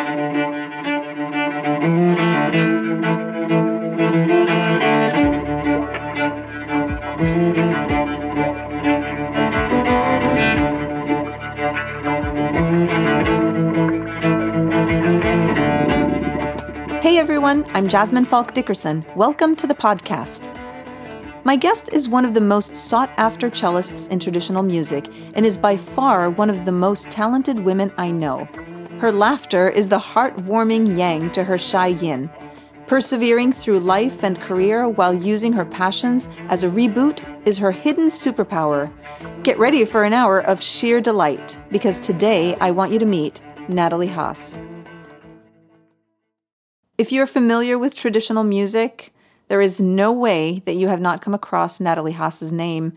Hey everyone, I'm Jasmine Falk Dickerson. Welcome to the podcast. My guest is one of the most sought after cellists in traditional music and is by far one of the most talented women I know. Her laughter is the heartwarming yang to her shy yin. Persevering through life and career while using her passions as a reboot is her hidden superpower. Get ready for an hour of sheer delight because today I want you to meet Natalie Haas. If you're familiar with traditional music, there is no way that you have not come across Natalie Haas's name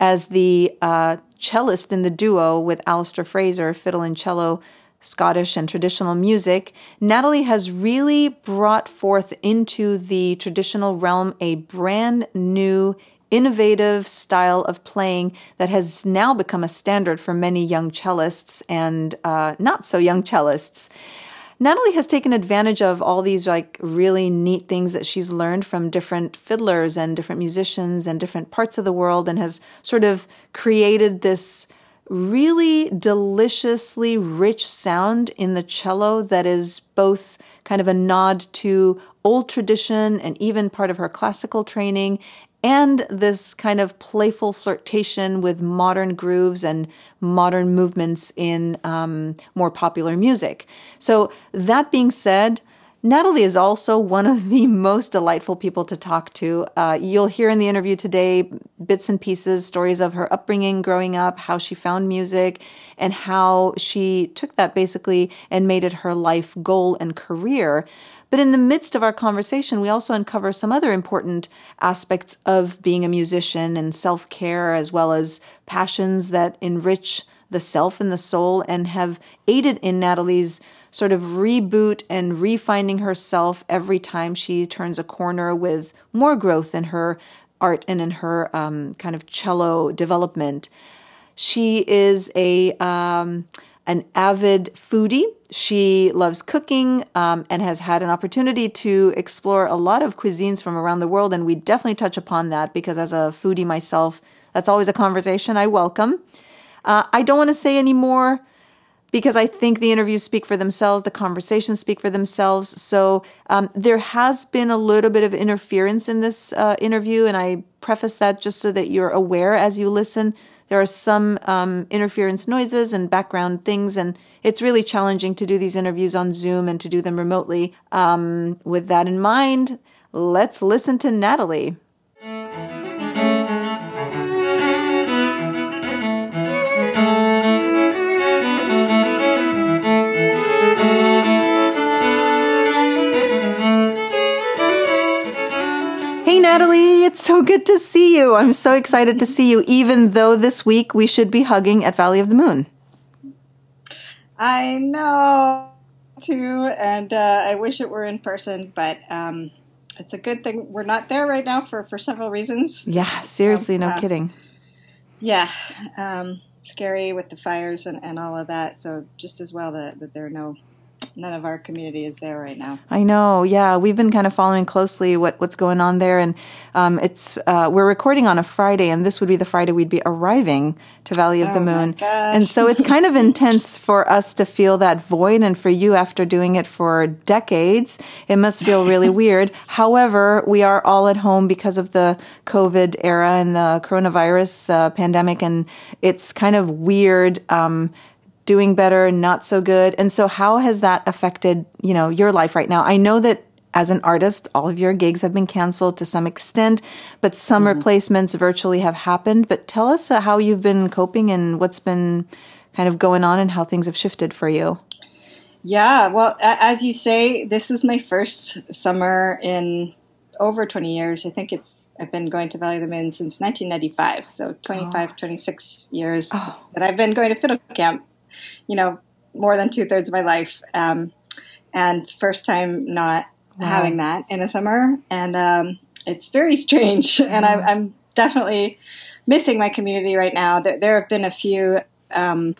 as the uh, cellist in the duo with Alasdair Fraser, fiddle and cello, Scottish and traditional music. Natalie has really brought forth into the traditional realm a brand new innovative style of playing that has now become a standard for many young cellists and uh, not so young cellists. Natalie has taken advantage of all these like really neat things that she's learned from different fiddlers and different musicians and different parts of the world and has sort of created this really deliciously rich sound in the cello that is both kind of a nod to old tradition and even part of her classical training and this kind of playful flirtation with modern grooves and modern movements in um, more popular music. So, that being said, Natalie is also one of the most delightful people to talk to. Uh, you'll hear in the interview today bits and pieces, stories of her upbringing growing up, how she found music, and how she took that basically and made it her life goal and career. But in the midst of our conversation, we also uncover some other important aspects of being a musician and self care, as well as passions that enrich the self and the soul and have aided in Natalie's sort of reboot and refinding herself every time she turns a corner with more growth in her art and in her um, kind of cello development. She is a um, an avid foodie. She loves cooking um, and has had an opportunity to explore a lot of cuisines from around the world. And we definitely touch upon that because, as a foodie myself, that's always a conversation I welcome. Uh, I don't want to say any more because I think the interviews speak for themselves, the conversations speak for themselves. So um, there has been a little bit of interference in this uh, interview, and I preface that just so that you're aware as you listen. There are some um, interference noises and background things, and it's really challenging to do these interviews on Zoom and to do them remotely. Um, with that in mind, let's listen to Natalie. Natalie. It's so good to see you. I'm so excited to see you, even though this week we should be hugging at Valley of the Moon. I know, too, and uh, I wish it were in person, but um, it's a good thing we're not there right now for, for several reasons. Yeah, seriously, no uh, kidding. Yeah, um, scary with the fires and, and all of that, so just as well that, that there are no none of our community is there right now. I know. Yeah, we've been kind of following closely what, what's going on there, and um, it's uh, we're recording on a Friday, and this would be the Friday we'd be arriving to Valley of oh the Moon, and so it's kind of intense for us to feel that void, and for you after doing it for decades, it must feel really weird. However, we are all at home because of the COVID era and the coronavirus uh, pandemic, and it's kind of weird. Um, doing better, not so good. And so how has that affected, you know, your life right now? I know that as an artist, all of your gigs have been canceled to some extent, but some mm-hmm. replacements virtually have happened. But tell us uh, how you've been coping and what's been kind of going on and how things have shifted for you. Yeah, well, as you say, this is my first summer in over 20 years. I think it's I've been going to Valley of the Moon since 1995, so 25, oh. 26 years oh. that I've been going to fiddle camp you know, more than two thirds of my life. Um, and first time not wow. having that in a summer. And um, it's very strange. Yeah. And I, am definitely missing my community right now. There, there have been a few um,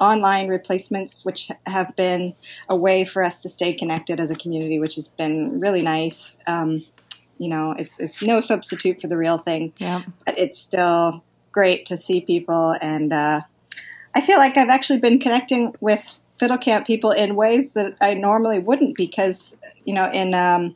online replacements, which have been a way for us to stay connected as a community, which has been really nice. Um, you know, it's it's no substitute for the real thing, Yeah. but it's still great to see people. And uh, I feel like I've actually been connecting with Fiddle Camp people in ways that I normally wouldn't, because you know, in um,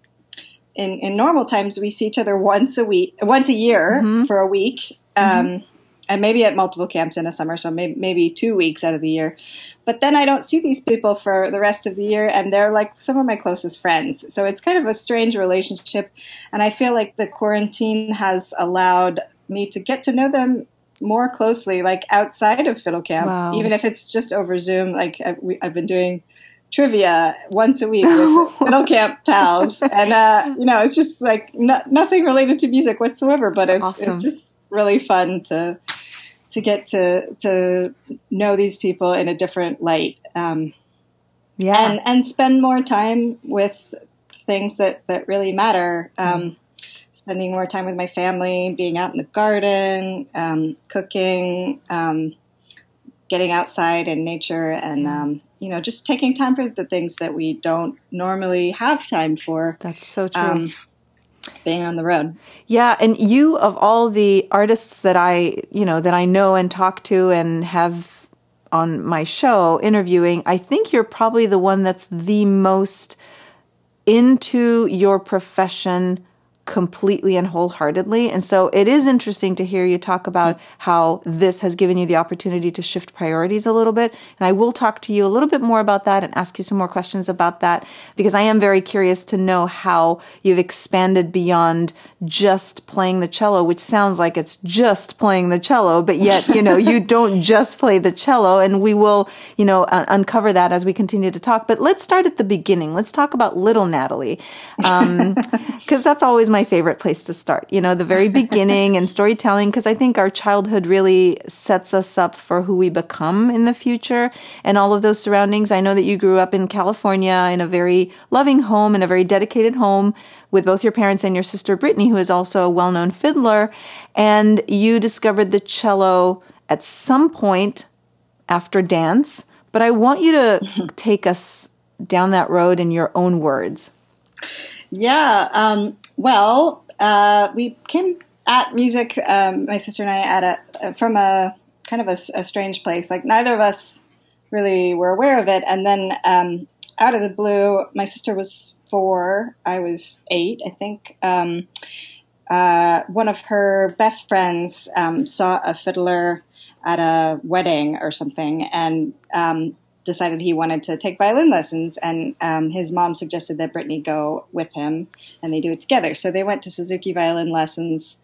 in, in normal times we see each other once a week, once a year for a week, um, and maybe at multiple camps in a summer, so maybe, maybe two weeks out of the year. But then I don't see these people for the rest of the year, and they're like some of my closest friends. So it's kind of a strange relationship, and I feel like the quarantine has allowed me to get to know them more closely, like outside of Fiddle Camp, Wow. even if it's just over Zoom. Like I, we, I've been doing trivia once a week with Fiddle Camp pals, and uh, you know, it's just like no, nothing related to music whatsoever. But it's awesome. it's just really fun to to get to to know these people in a different light, um, Yeah. and and spend more time with things that that really matter. Um, spending more time with my family, being out in the garden, um, cooking, um, getting outside in nature, and um, you know, just taking time for the things that we don't normally have time for. That's so true. Um, being on the road. Yeah, and you of all the artists that I, you know, that I know and talk to and have on my show interviewing, I think you're probably the one that's the most into your profession completely and wholeheartedly. And so it is interesting to hear you talk about how this has given you the opportunity to shift priorities a little bit. And I will talk to you a little bit more about that and ask you some more questions about that because I am very curious to know how you've expanded beyond just playing the cello, which sounds like it's just playing the cello, but yet, you know, you don't just play the cello. And we will, you know, uh, uncover that as we continue to talk. But let's start at the beginning. Let's talk about little Natalie. Um, because that's always my favorite place to start. You know, the very beginning and storytelling, because I think our childhood really sets us up for who we become in the future and all of those surroundings. I know that you grew up in California in a very loving home and a very dedicated home with both your parents and your sister Brittany, who is also a well known fiddler. And you discovered the cello at some point after dance. But I want you to take us down that road in your own words. Yeah. Um, well, uh, we came at music, um, my sister and I, at a from a kind of a strange place. Like neither of us really were aware of it, and then um, out of the blue, my sister was four, I was eight, I think. Um, uh, one of her best friends um, saw a fiddler at a wedding or something, and um, decided he wanted to take violin lessons, and um, his mom suggested that Brittany go with him, and they do it together. So they went to Suzuki violin lessons,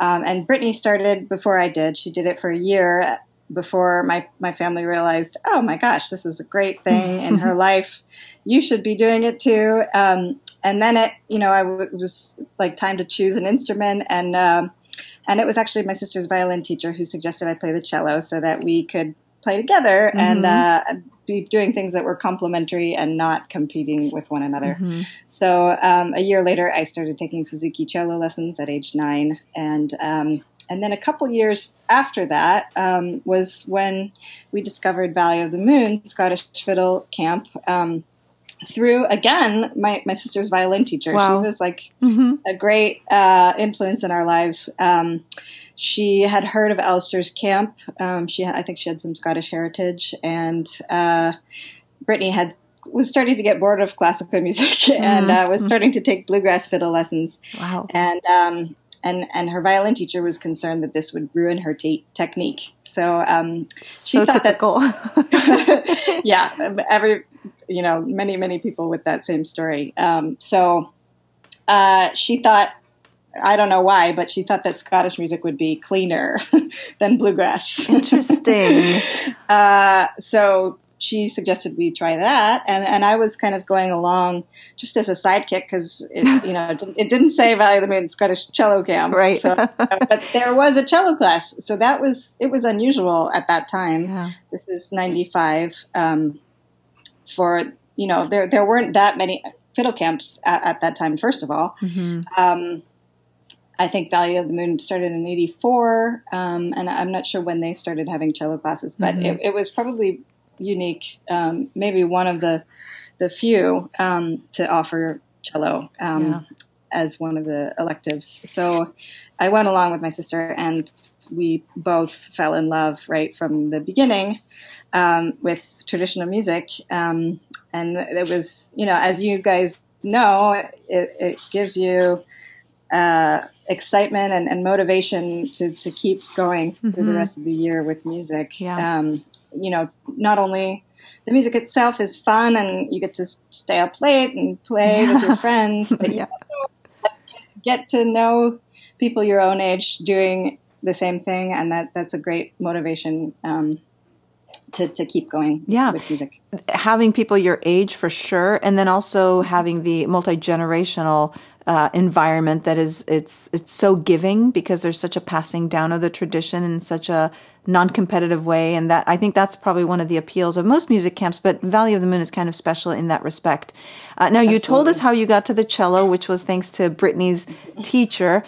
um, and Brittany started before I did. She did it for a year before my my family realized, oh my gosh, this is a great thing in her life. You should be doing it too. Um, and then it, you know, I w- it was like time to choose an instrument, and um, and it was actually my sister's violin teacher who suggested I play the cello so that we could play together and uh, be doing things that were complementary and not competing with one another. So um, a year later, I started taking Suzuki cello lessons at age nine, and um, and then a couple years after that um, was when we discovered Valley of the Moon Scottish Fiddle Camp. Through again my, my sister's violin teacher Wow. she was like a great uh, influence in our lives um, she had heard of Alasdair's camp. Um, she, I think, she had some Scottish heritage, and uh, Brittany had was starting to get bored of classical music and uh, was starting to take bluegrass fiddle lessons. Wow. And um, and and her violin teacher was concerned that this would ruin her te- technique. So um, she So thought typical. that's yeah, every you know many many people with that same story. Um, so uh, she thought I don't know why, but she thought that Scottish music would be cleaner than bluegrass. Interesting. uh, so she suggested we try that, and, and I was kind of going along just as a sidekick because it, you know it didn't, it didn't say Valley of the Moon Scottish Cello Camp, Right. So, but there was a cello class, so that was it was unusual at that time. Yeah. This is ninety five. Um, for you know there there weren't that many fiddle camps at, at that time. First of all, um, I think Valley of the Moon started in '84, um, and I'm not sure when they started having cello classes, but it, it was probably unique, um, maybe one of the the few um, to offer cello um, yeah. As one of the electives. So I went along with my sister, and we both fell in love right from the beginning um, with traditional music. Um, and it was, you know, as you guys know, it, it gives you uh, excitement and, and, motivation to, to keep going mm-hmm. through the mm-hmm. rest of the year with music. Yeah. Um, you know, not only the music itself is fun and you get to stay up late and play yeah. with your friends, but yeah. you also get to know people your own age doing the same thing, and that that's a great motivation um, to, to keep going yeah. with music. Having people your age for sure, and then also having the multi generational uh, environment that is it's it's so giving because there's such a passing down of the tradition and such a non-competitive way and that I think that's probably one of the appeals of most music camps but Valley of the Moon is kind of special in that respect. Uh, now you told us how you got to the cello which was thanks to Brittany's teacher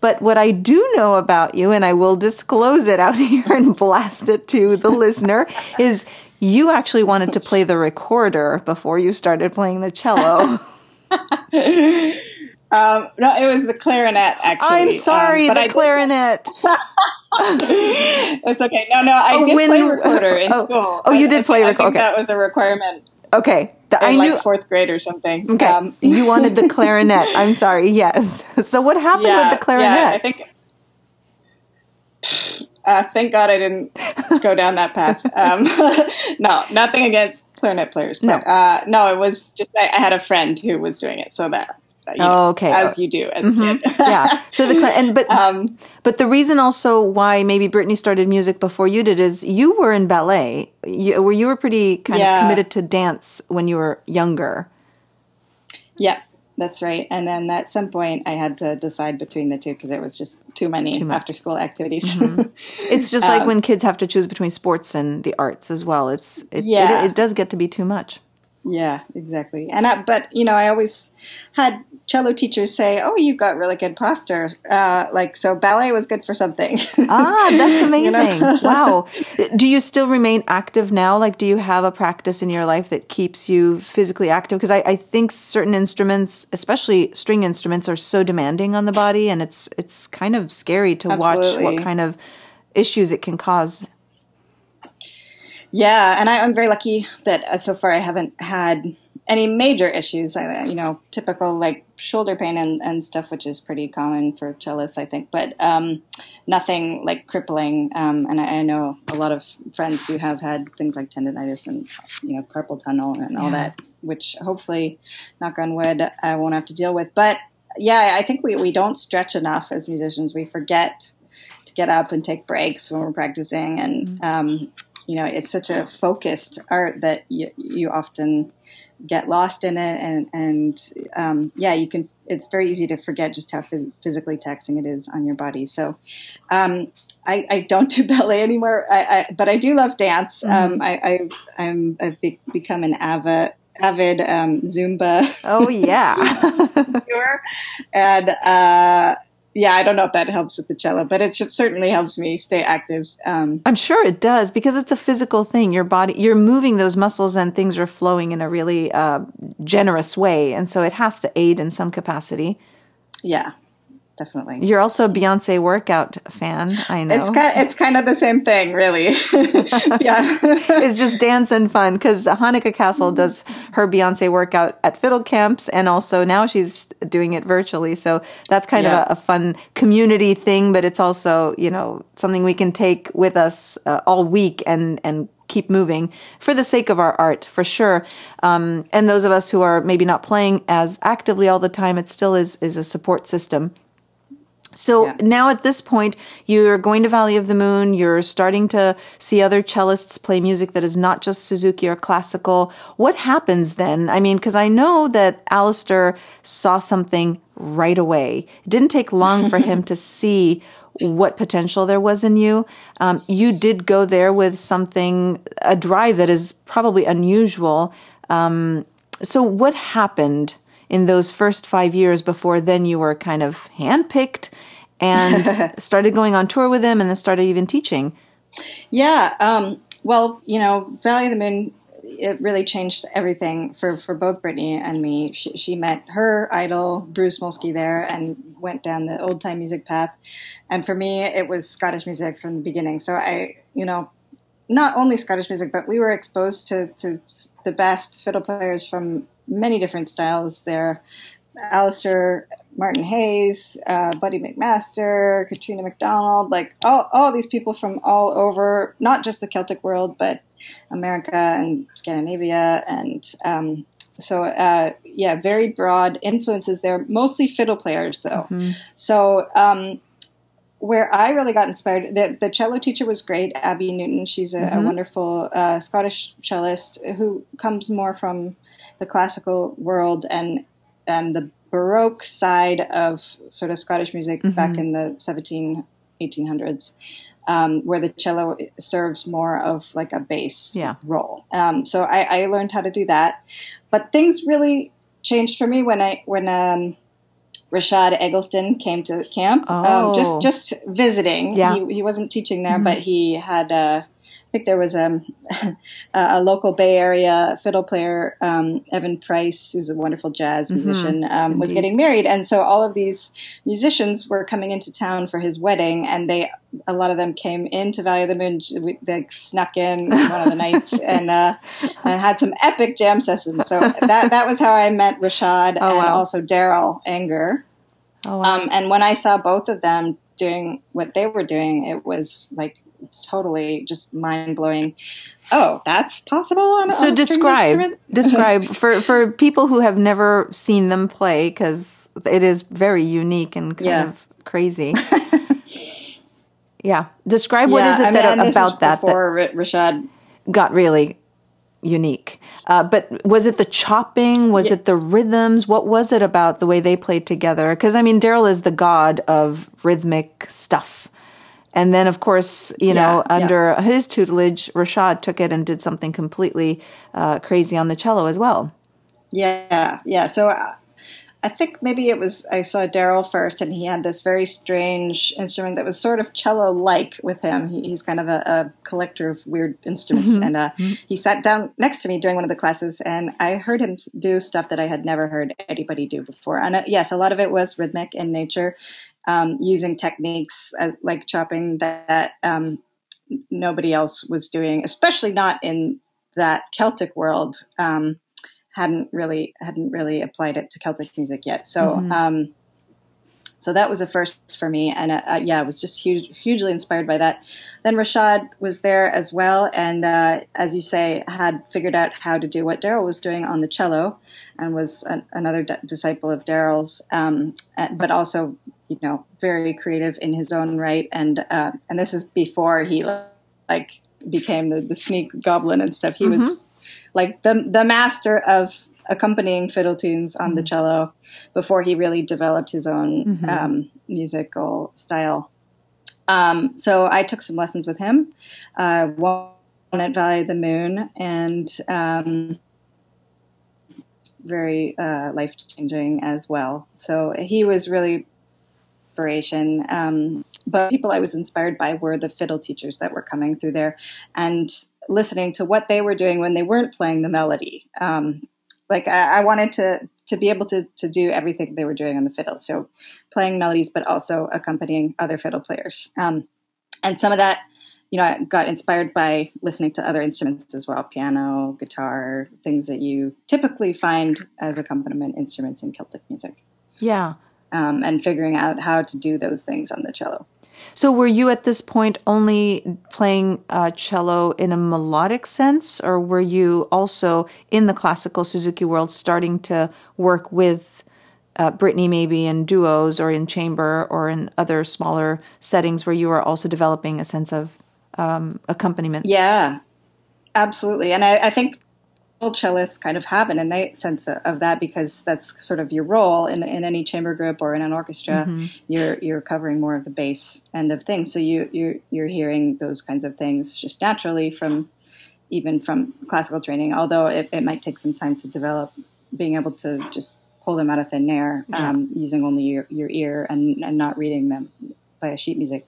but what I do know about you and I will disclose it out here and blast it to the listener is you actually wanted to play the recorder before you started playing the cello. Um, no, it was the clarinet. Actually, I'm sorry, um, the I clarinet. it's okay. No, no, I oh, did when, play recorder in oh, school. Oh, you did play recorder. Okay. That was a requirement. Okay, the, I knew like fourth grade or something. Okay, um, you wanted the clarinet. I'm sorry. Yes. So what happened yeah, with the clarinet? Yeah, I think. Uh, thank God I didn't go down that path. Um, no, nothing against clarinet players. But, no, uh, no, it was just I, I, had a friend who was doing it, so that you know, oh, okay. As you do as mm-hmm. yeah. So the and but um, but the reason also why maybe Brittany started music before you did is you were in ballet, you, where you were pretty kind yeah. of committed to dance when you were younger. Yeah, that's right. And then at some point, I had to decide between the two because it was just too many too after school activities. Mm-hmm. it's just like um, when kids have to choose between sports and the arts as well. It's it, yeah. it, it does get to be too much. Yeah, exactly. And I, but you know, I always had cello teachers say, "Oh, you've got really good posture." Uh, like so, ballet was good for something. ah, that's amazing! wow. Do you still remain active now? Like, do you have a practice in your life that keeps you physically active? Because I, I think certain instruments, especially string instruments, are so demanding on the body, and it's it's kind of scary to Absolutely. watch what kind of issues it can cause yeah, and I, am very lucky that uh, so far I haven't had any major issues. I, you know, typical like shoulder pain and, and stuff, which is pretty common for cellists, I think, but um, nothing like crippling. Um, and I, I, know a lot of friends who have had things like tendonitis and you know carpal tunnel and all yeah. that, which hopefully, knock on wood, I won't have to deal with. But yeah, I think we we don't stretch enough as musicians. We forget to get up and take breaks when we're practicing, and mm-hmm. um, you know, it's such a focused art that you, you often get lost in it, and and um, yeah, you can. It's very easy to forget just how phys- physically taxing it is on your body. So, um, I, I, don't do ballet anymore, I, I, but I do love dance. Mm-hmm. Um, I, I am I've be- become an avid avid um, Zumba. Oh yeah, and uh, yeah, I don't know if that helps with the cello, but it certainly helps me stay active. Um, I'm sure it does because it's a physical thing. Your body, you're moving those muscles and things are flowing in a really uh, generous way. And so it has to aid in some capacity. Yeah, definitely. You're also a Beyonce workout fan. I know. It's kind of, it's kind of the same thing, really. yeah, it's just dance and fun because Hanneke Cassel does her Beyonce workout at fiddle camps, and also now she's doing it virtually. So that's kind yeah. of a, a, fun community thing, but it's also you know something we can take with us uh, all week and and keep moving for the sake of our art, for sure. Um, and those of us who are maybe not playing as actively all the time, it still is is a support system. So yeah. now at this point, you're going to Valley of the Moon. You're starting to see other cellists play music that is not just Suzuki or classical. What happens then? I mean, because I know that Alasdair saw something right away. It didn't take long for him to see what potential there was in you. Um, you did go there with something, a drive that is probably unusual. Um, so what happened? In those first five years before then you were kind of handpicked and started going on tour with them and then started even teaching? Yeah. Um, well, you know, Valley of the Moon, it really changed everything for, for both Brittany and me. She, she met her idol, Bruce Molsky, there and went down the old time music path. And for me, it was Scottish music from the beginning. So I, you know, not only Scottish music, but we were exposed to, to the best fiddle players from many different styles there. Alasdair Martin Hayes, uh, Buddy McMaster, Catriona Macdonald, like all, all these people from all over, not just the Celtic world, but America and Scandinavia. And um, so, uh, yeah, very broad influences there, mostly fiddle players, though. Mm-hmm. So, um, where I really got inspired, the, the cello teacher was great, Abby Newton. She's a, mm-hmm. a wonderful uh, Scottish cellist who comes more from the classical world and and the Baroque side of sort of Scottish music mm-hmm. back in the 17, 1800s, um, where the cello serves more of like a bass yeah. role. Um, so I, I, learned how to do that, but things really changed for me when I when um, Rushad Eggleston came to camp, oh. just just visiting. Yeah. He, he wasn't teaching there, mm-hmm. but he had. Uh, I think there was um, a, a local Bay Area fiddle player, um, Evan Price, who's a wonderful jazz mm-hmm. musician, um, was getting married, and so all of these musicians were coming into town for his wedding, and they a lot of them came into Valley of the Moon. They snuck in one of the nights and uh, and had some epic jam sessions. So that that was how I met Rushad oh, and wow. also Darol Anger. Oh, wow. um, and when I saw both of them doing what they were doing, it was like totally just mind blowing. Oh, that's possible. On, so describe describe for for people who have never seen them play because it is very unique and kind Yeah. of crazy. yeah, describe what Yeah, is it I that this about that that before Ra- Rushad got really unique. Uh, but was it the chopping? Was Yeah. it the rhythms? What was it about the way they played together? Because I mean, Darol is the god of rhythmic stuff. And then, of course, you know, Yeah, yeah. under his tutelage, Rushad took it and did something completely uh, crazy on the cello as well. Yeah, yeah. So uh, I think maybe it was I saw Darol first, and he had this very strange instrument that was sort of cello-like with him. He, he's kind of a, a collector of weird instruments, and uh, he sat down next to me during one of the classes, and I heard him do stuff that I had never heard anybody do before. And uh, yes, a lot of it was rhythmic in nature, um, using techniques as, like chopping that, um, nobody else was doing, especially not in that Celtic world. Um, hadn't really hadn't really applied it to Celtic music yet. So um, so that was a first for me, and uh, uh, yeah, I was just huge, hugely inspired by that. Then Rushad was there as well, and uh, as you say, had figured out how to do what Darol was doing on the cello, and was an, another d- disciple of Darol's, um, but also you know very creative in his own right, and uh, and this is before he like became the, the sneak goblin and stuff. He was like the the master of accompanying fiddle tunes on the cello before he really developed his own um, musical style. Um, so I took some lessons with him, uh, one at Valley of the Moon, and um, very uh, life changing as well. So he was really inspiration. Um, but people I was inspired by were the fiddle teachers that were coming through there, and listening to what they were doing when they weren't playing the melody. Um, like I, I wanted to to be able to to do everything they were doing on the fiddle, so playing melodies, but also accompanying other fiddle players. Um, and some of that, you know, I got inspired by listening to other instruments as well, piano, guitar, things that you typically find as accompaniment instruments in Celtic music, Yeah. Um, and figuring out how to do those things on the cello. So were you at this point only playing uh, cello in a melodic sense, or were you also in the classical Suzuki world starting to work with uh, Brittany maybe in duos or in chamber or in other smaller settings where you were also developing a sense of um, accompaniment? Yeah, absolutely. And I, I think cellists kind of have an innate sense of, that because that's sort of your role in, in any chamber group or in an orchestra. You're you're covering more of the bass end of things, so you you're you're hearing those kinds of things just naturally from even from classical training. Although it, it might take some time to develop, being able to just pull them out of thin air um, using only your, your ear and, and not reading them by play sheet music.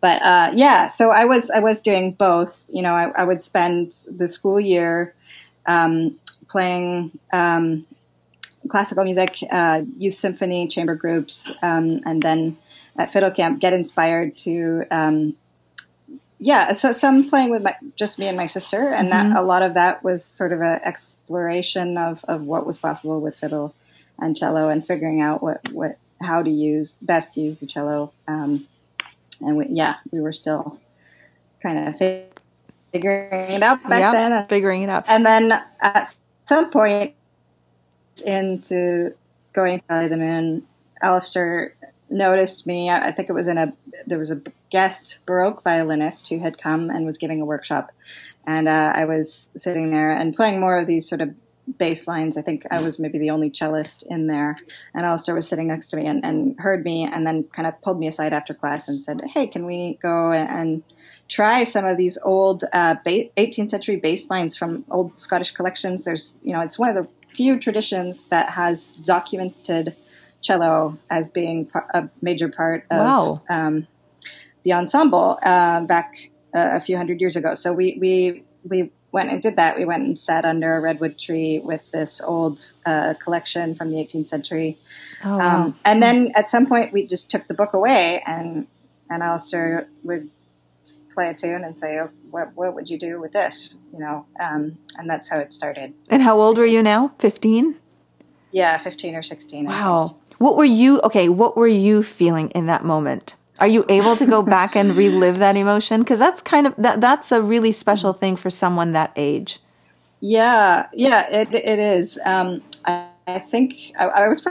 But uh, yeah, so I was I was doing both. You know, I, I would spend the school year um, playing um, classical music, uh, youth symphony, chamber groups, um, and then at fiddle camp get inspired to um, yeah, so some playing with my, just me and my sister, and mm-hmm. that a lot of that was sort of an exploration of, of what was possible with fiddle and cello, and figuring out what, what how to use best use the cello. Um, and we, yeah, we were still kind of figuring it out back yep, then, figuring it out. And then at some point into going to the moon, Alasdair noticed me. I think it was in a there was a guest baroque violinist who had come and was giving a workshop, and uh, I was sitting there and playing more of these sort of bass lines. I think I was maybe the only cellist in there, and Alasdair was sitting next to me and, and heard me, and then kind of pulled me aside after class and said, "Hey, can we go and try some of these old uh, 18th century bass lines from old Scottish collections?" There's, you know, it's one of the few traditions that has documented cello as being a major part of wow. um, the ensemble uh, back uh, a few hundred years ago. So we we we went and did that. We went and sat under a redwood tree with this old uh, collection from the 18th century. Oh, wow. um, and then at some point, we just took the book away, and and Alasdair would play a tune and say, oh, "What what would you do with this?" You know, um, and that's how it started. And how old were you now? Fifteen. Yeah, fifteen or sixteen. Wow. What were you okay? What were you feeling in that moment? Are you able to go back and relive that emotion? Because that's kind of that that's a really special thing for someone that age. Yeah, yeah, it it is. Um, I, I, think I, I was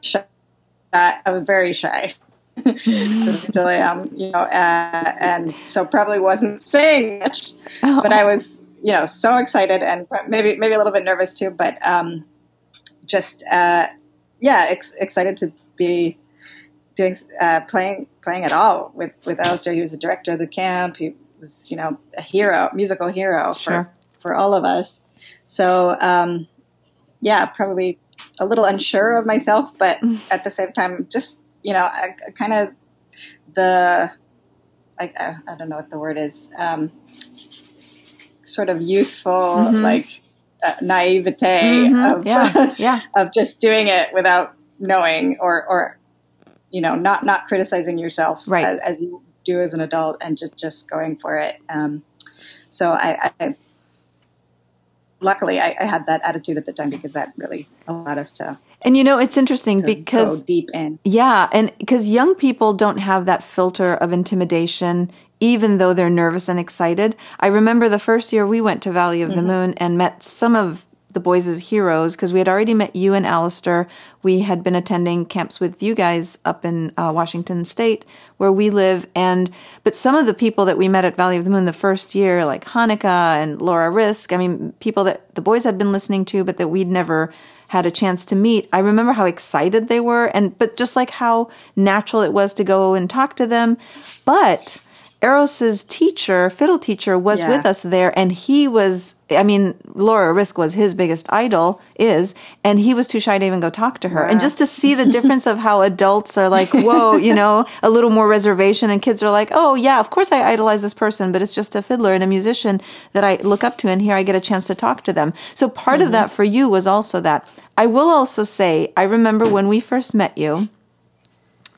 shy. I was very shy. still am, you know, uh, and so probably wasn't saying much, oh. but I was, you know, so excited and maybe maybe a little bit nervous too, but um, just uh, yeah, ex- excited to be doing uh, playing playing at all with with Alasdair. He was the director of the camp. He was you know a hero, musical hero sure. for for all of us. So um, yeah, probably a little unsure of myself, but at the same time, just you know, kind of the I, I, I, don't know what the word is. Um, sort of youthful, mm-hmm. like uh, naivete mm-hmm. of yeah. yeah. of just doing it without knowing or or you know not not criticizing yourself right. as, as you do as an adult and just just going for it. Um, so I, I luckily I, I, had that attitude at the time because that really allowed us to. And you know, it's interesting because deep in. Yeah, and because young people don't have that filter of intimidation even though they're nervous and excited. I remember the first year we went to Valley of mm-hmm. the Moon and met some of the boys' as heroes because we had already met you and Alasdair. We had been attending camps with you guys up in uh, Washington State where we live. And, but some of the people that we met at Valley of the Moon the first year, like Hanneke and Laura Risk, I mean, people that the boys had been listening to, but that we'd never had a chance to meet. I remember how excited they were and, but just like how natural it was to go and talk to them. But, Eros's teacher, fiddle teacher, was yeah. with us there, and he was. I mean, Laura Risk was his biggest idol, is, and he was too shy to even go talk to her. And just to see the difference of how adults are like, whoa, you know, a little more reservation, and kids are like, oh yeah, of course I idolize this person, but it's just a fiddler and a musician that I look up to, and here I get a chance to talk to them. So part mm-hmm. of that for you was also that. I will also say, I remember when we first met you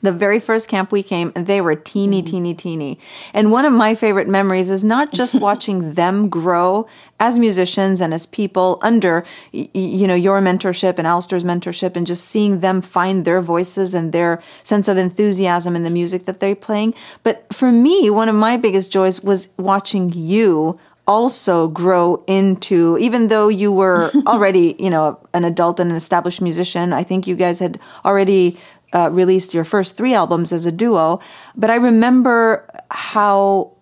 the very first camp we came, they were teeny, mm-hmm. teeny, teeny. And one of my favorite memories is not just watching them grow as musicians and as people under, you know, your mentorship and Alasdair's mentorship and just seeing them find their voices and their sense of enthusiasm in the music that they're playing. But for me, one of my biggest joys was watching you also grow into even though you were already you know an adult and an established musician i think you guys had already uh, released your first three albums as a duo, but I remember how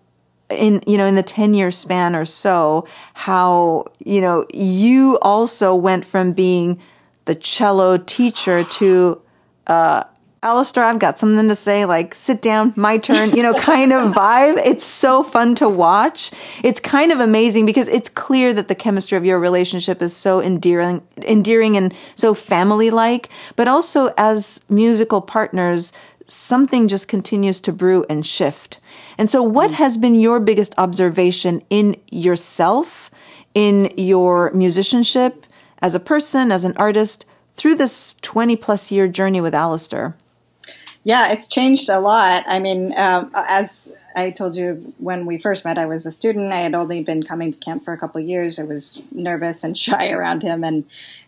in you know in the 10 year span or so how you know you also went from being the cello teacher to uh Alasdair, I've got something to say, like, sit down, my turn, you know, kind of vibe. It's so fun to watch. It's kind of amazing because it's clear that the chemistry of your relationship is so endearing, endearing and so family like, but also as musical partners, something just continues to brew and shift. And so, what mm. has been your biggest observation in yourself, in your musicianship, as a person, as an artist, through this 20 plus year journey with Alasdair? Yeah, it's changed a lot. I mean, um, as I told you when we first met, I was a student. I had only been coming to camp for a couple of years. I was nervous and shy around him, and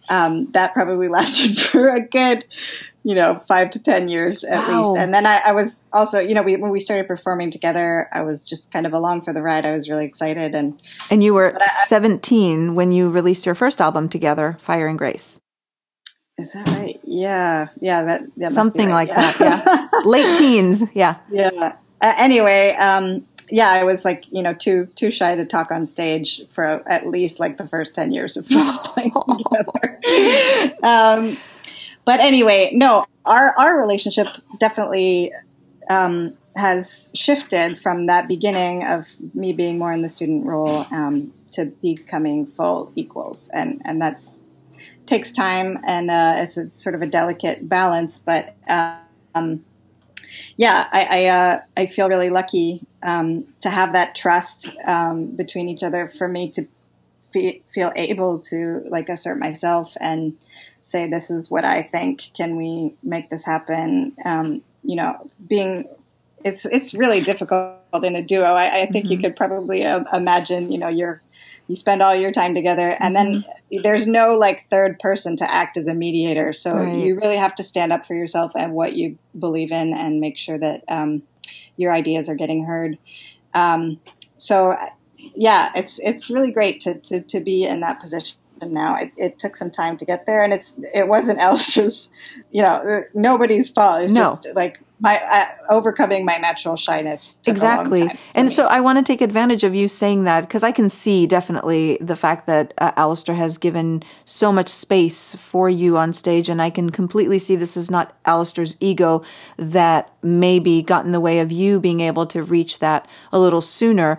um, that probably lasted for a good, you know, five to ten years at wow. least. And then I, I, was also, you know, we, when we started performing together, I was just kind of along for the ride. I was really excited, and and you were I, seventeen when you released your first album together, Fire and Grace. Is that right? Yeah, yeah, that, that something right. like yeah. that. Yeah, late teens. Yeah, yeah. Uh, anyway, um, yeah, I was like, you know, too too shy to talk on stage for at least like the first ten years of us playing together. um, but anyway, no, our our relationship definitely um, has shifted from that beginning of me being more in the student role um, to becoming full equals, and and that's takes time and uh, it's a sort of a delicate balance, but. Um, yeah, I I, uh, I, feel really lucky um, to have that trust um, between each other for me to fe- feel able to like assert myself and say this is what I think. Can we make this happen? Um, you know, being it's it's really difficult in a duo. I, I think mm-hmm. you could probably uh, imagine. You know, you're you spend all your time together and then mm-hmm. there's no like third person to act as a mediator so right. you really have to stand up for yourself and what you believe in and make sure that um, your ideas are getting heard um, so yeah it's it's really great to, to, to be in that position now it, it, took some time to get there and it's it wasn't Alasdair's you know nobody's fault it's no. just like my uh, overcoming my natural shyness exactly. and so i want to take advantage of you saying that because i can see definitely the fact that uh, Alasdair has given so much space for you on stage and i can completely see this is not Alasdair's ego that maybe got in the way of you being able to reach that a little sooner.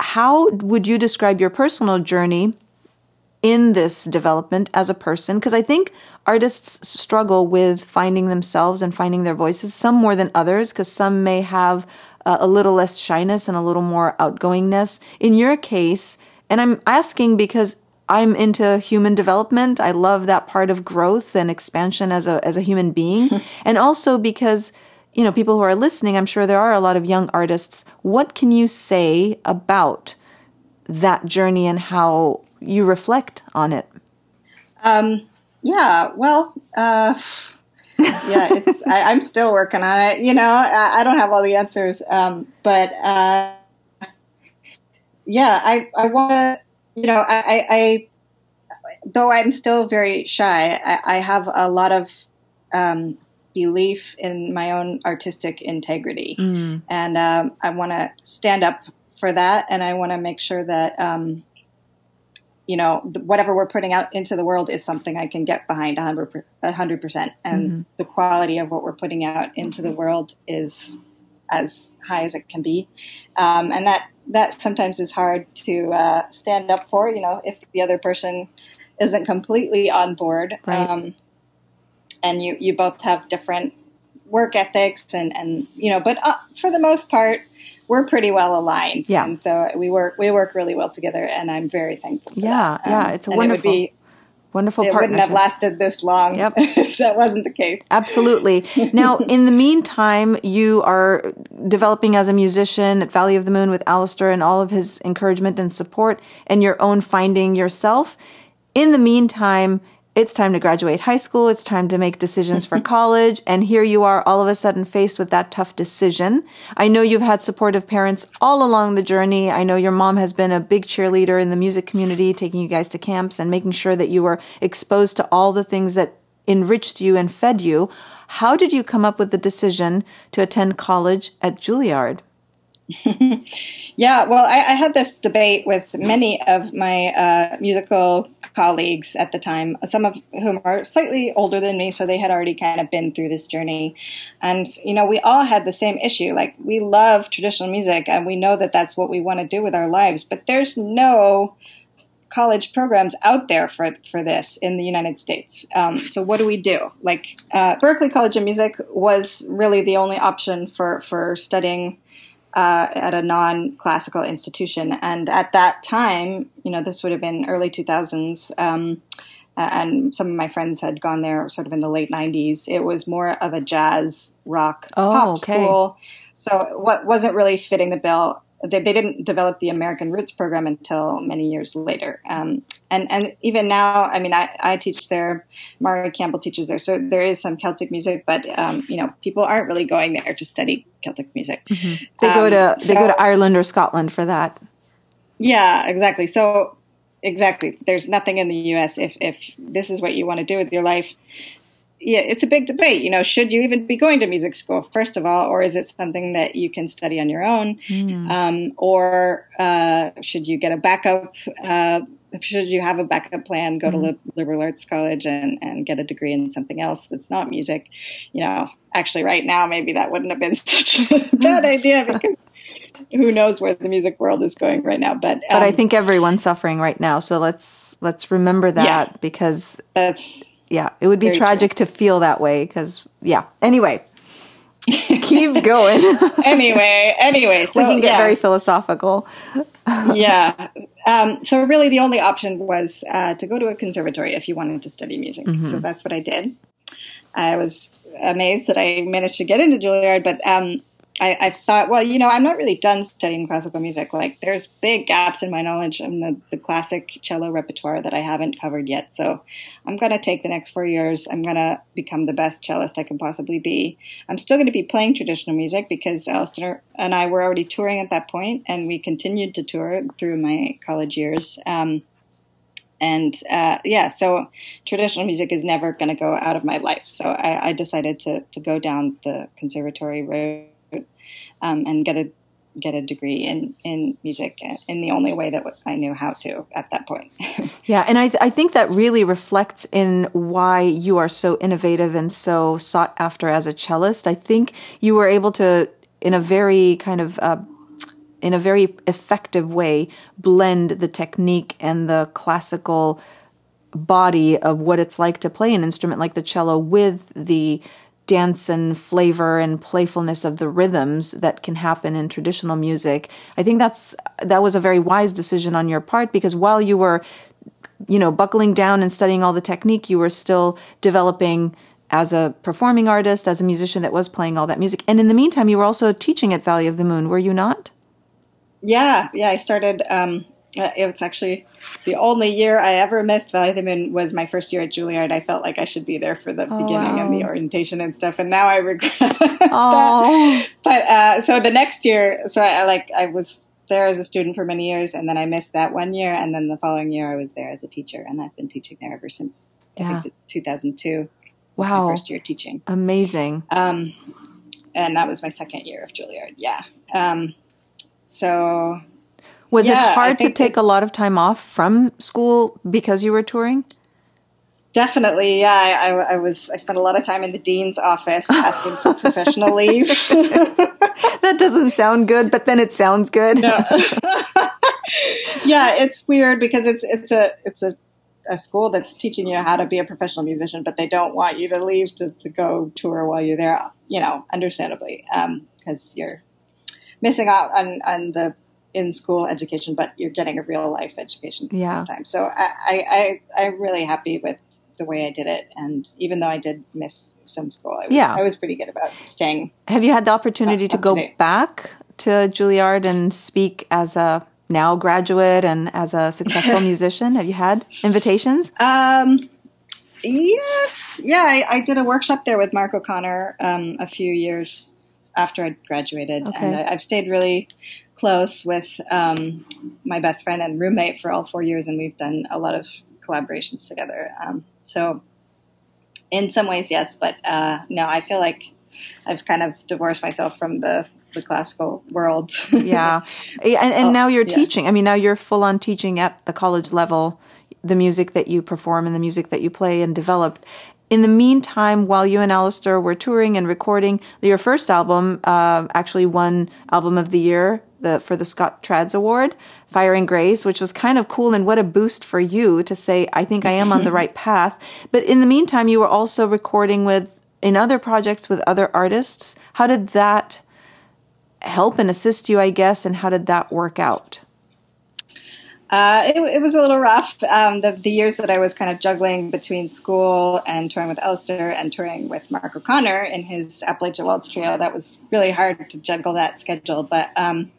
How would you describe your personal journey in this development as a person because I think artists struggle with finding themselves and finding their voices, some more than others, because some may have uh, a little less shyness and a little more outgoingness. In your case, and I'm asking because I'm into human development. I love that part of growth and expansion as a as a human being, and also because you know people who are listening. I'm sure there are a lot of young artists. What can you say about that journey and how you reflect on it? Um, yeah, well, uh, yeah, it's I, am still working on it. You know, I, I don't have all the answers, um, but uh, yeah, I I want to. You know, I, I though I'm still very shy, I, I have a lot of um, belief in my own artistic integrity, mm. and um, I want to stand up for that, and I want to make sure that um, you know whatever we're putting out into the world is something I can get behind a hundred percent, and mm-hmm. the quality of what we're putting out into the world is as high as it can be, um, and that that sometimes is hard to uh, stand up for. You know, if the other person isn't completely on board, right. um, and you you both have different work ethics and and you know, but uh, for the most part we're pretty well aligned. Yeah. And so we work we work really well together and I'm very thankful Yeah, that. yeah. Um, it's a wonderful it be, wonderful it partnership. wouldn't have lasted this long yep. if that wasn't the case. Absolutely. now, in the meantime, you are developing as a musician at Valley of the Moon with Alasdair and all of his encouragement and support and your own finding yourself. In the meantime, it's time to graduate high school. It's time to make decisions for college. And here you are all of a sudden faced with that tough decision. I know you've had supportive parents all along the journey. I know your mom has been a big cheerleader in the music community, taking you guys to camps and making sure that you were exposed to all the things that enriched you and fed you. How did you come up with the decision to attend college at Juilliard? yeah, well, I, I, had this debate with many of my uh, musical colleagues at the time, some of whom are slightly older than me, so they had already kind of been through this journey. And, you know, we all had the same issue. Like, we love traditional music and we know that that's what we want to do with our lives, but there's no college programs out there for for this in the United States. Um, so what do we do? Like uh, Berklee College of Music was really the only option for for studying uh, at a non-classical institution. And at that time, you know, this would have been early 2000s, um, and some of my friends had gone there sort of in the late 90s. It was more of a jazz rock oh, pop okay. school. So what wasn't really fitting the bill. They, they, didn't develop the American Roots program until many years later. Um, and, and even now, I mean, I, I teach there. Mari Campbell teaches there, so there is some Celtic music, but um, you know, people aren't really going there to study Celtic music. Mm-hmm. They go to Um, they so- go to Ireland or Scotland for that. Yeah, exactly. So exactly, there's nothing in the U.S. If if this is what you want to do with your life, yeah, it's a big debate. You know, should you even be going to music school first of all, or is it something that you can study on your own, um, or uh, should you get a backup? Uh, should you have a backup plan? Go to lib- liberal arts college and, and get a degree in something else that's not music. You know, actually, right now maybe that wouldn't have been such a bad idea because who knows where the music world is going right now. But But I um, think everyone's suffering right now, so let's let's remember that Yeah. because that's yeah, it would be Very tragic to feel that way because yeah. Anyway, keep going. anyway. Anyway, so we can get yeah, very philosophical. yeah. Um, so really, the only option was uh, to go to a conservatory if you wanted to study music. Mm-hmm. So that's what I did. I was amazed that I managed to get into Juilliard, but um, I, I thought, well, you know, I'm not really done studying classical music. Like, there's big gaps in my knowledge in the, the classic cello repertoire that I haven't covered yet. So I'm going to take the next four years. I'm going to become the best cellist I can possibly be. I'm still going to be playing traditional music because Alasdair and I were already touring at that point, and we continued to tour through my college years. Um, and uh, yeah, so traditional music is never going to go out of my life. So I, I decided to, to go down the conservatory road um, and get a get a degree in, in music in the only way that I knew how to at that point. Yeah, and I th- I think that really reflects in why you are so innovative and so sought after as a cellist. I think you were able to, in a very kind of uh, in a very effective way, blend the technique and the classical body of what it's like to play an instrument like the cello with the dance and flavor and playfulness of the rhythms that can happen in traditional music. I think that's that was a very wise decision on your part because while you were you know buckling down and studying all the technique, you were still developing as a performing artist, as a musician that was playing all that music. And in the meantime, you were also teaching at Valley of the Moon, were you not? yeah, yeah, I started. Um, uh, it was actually the only year I ever missed Valley Moon was my first year at Juilliard. I felt like I should be there for the beginning and the orientation and stuff, and now I regret Oh. that. But uh, so the next year, so I, I like I was there as a student for many years, and then I missed that one year, and then the following year I was there as a teacher, and I've been teaching there ever since. Yeah. 2002. Wow. my first year teaching. Amazing. Um, and that was my second year of Juilliard. Yeah. Um, so Was Yeah, it hard to take a lot of time off from school because you were touring? definitely, yeah, I, I, I was. I spent a lot of time in the dean's office asking for professional leave. That doesn't sound good, but then it sounds good. yeah, it's weird because it's it's a it's a a school that's teaching you how to be a professional musician, but they don't want you to leave to, to go tour while you're there. You know, understandably, um, because you're missing out on on the in school education, but you're getting a real life education at Yeah. time. So I, I, I I'm really happy with the way I did it, and even though I did miss some school, I was, Yeah. I was pretty good about staying. Have you had the opportunity to to go date. back to Juilliard and speak as a now graduate and as a successful musician? Have you had invitations? Um, yes, yeah, I, I did a workshop there with Mark O'Connor um, a few years after I graduated, Okay. and I, I've stayed really close with um, my best friend and roommate for all four years, and we've done a lot of collaborations together. Um, so, in some ways, yes, but uh, no, I feel like I've kind of divorced myself from the the classical world. Yeah. and and Oh, now you're yeah. teaching. I mean, now you're full on teaching at the college level the music that you perform and the music that you play and developed. In the meantime, while you and Alasdair were touring and recording, your first album uh, actually won Album of the Year the for the Scots Trads Award, Fire and Grace, which was kind of cool and what a boost for you to say, I think I am on the right path. But in the meantime, you were also recording with in other projects with other artists. How did that help and assist you, I guess, and how did that work out? Uh, it, it, was a little rough. Um, the, the, years that I was kind of juggling between school and touring with Alasdair and touring with Mark O'Connor in his Appalachia Waltz trio, that was really hard to juggle that schedule. But um,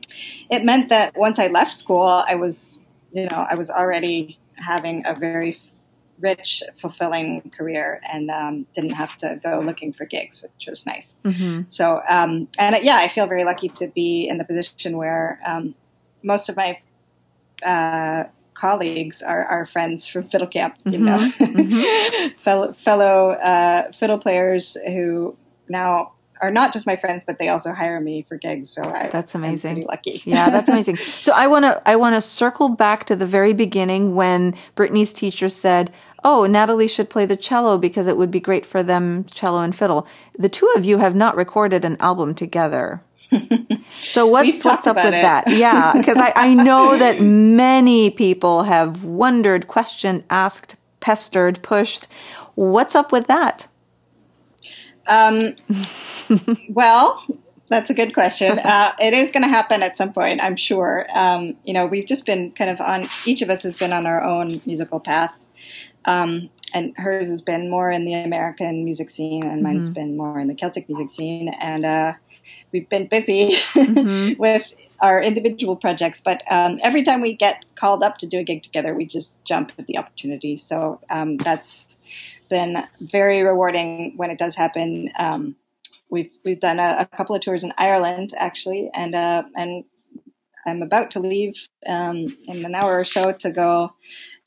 it meant that once I left school, I was, you know, I was already having a very rich, fulfilling career and um, didn't have to go looking for gigs, which was nice. Mm-hmm. So, um, and yeah, I feel very lucky to be in the position where um, most of my uh, colleagues are, are friends from fiddle camp, you mm-hmm. know, mm-hmm. fellow, fellow uh, fiddle players who now are not just my friends, but they also hire me for gigs. So I, that's amazing. lucky. yeah, that's amazing. So I want to I want to circle back to the very beginning when Brittany's teacher said, "Oh, Natalie should play the cello because it would be great for them cello and fiddle." The two of you have not recorded an album together. So what's what's up with it. that? Yeah, because I, I know that many people have wondered, questioned, asked, pestered, pushed. What's up with that? Um, well, that's a good question. Uh, it is going to happen at some point, I'm sure. Um, you know, we've just been kind of on, each of us has been on our own musical path. Um, and hers has been more in the American music scene, and mine's mm-hmm. been more in the Celtic music scene. And uh, we've been busy mm-hmm. with our individual projects, but um, every time we get called up to do a gig together, we just jump at the opportunity. So um, that's been very rewarding when it does happen. Um, we've we've done a, a, couple of tours in Ireland actually, and uh, and I'm about to leave um, in an hour or so to go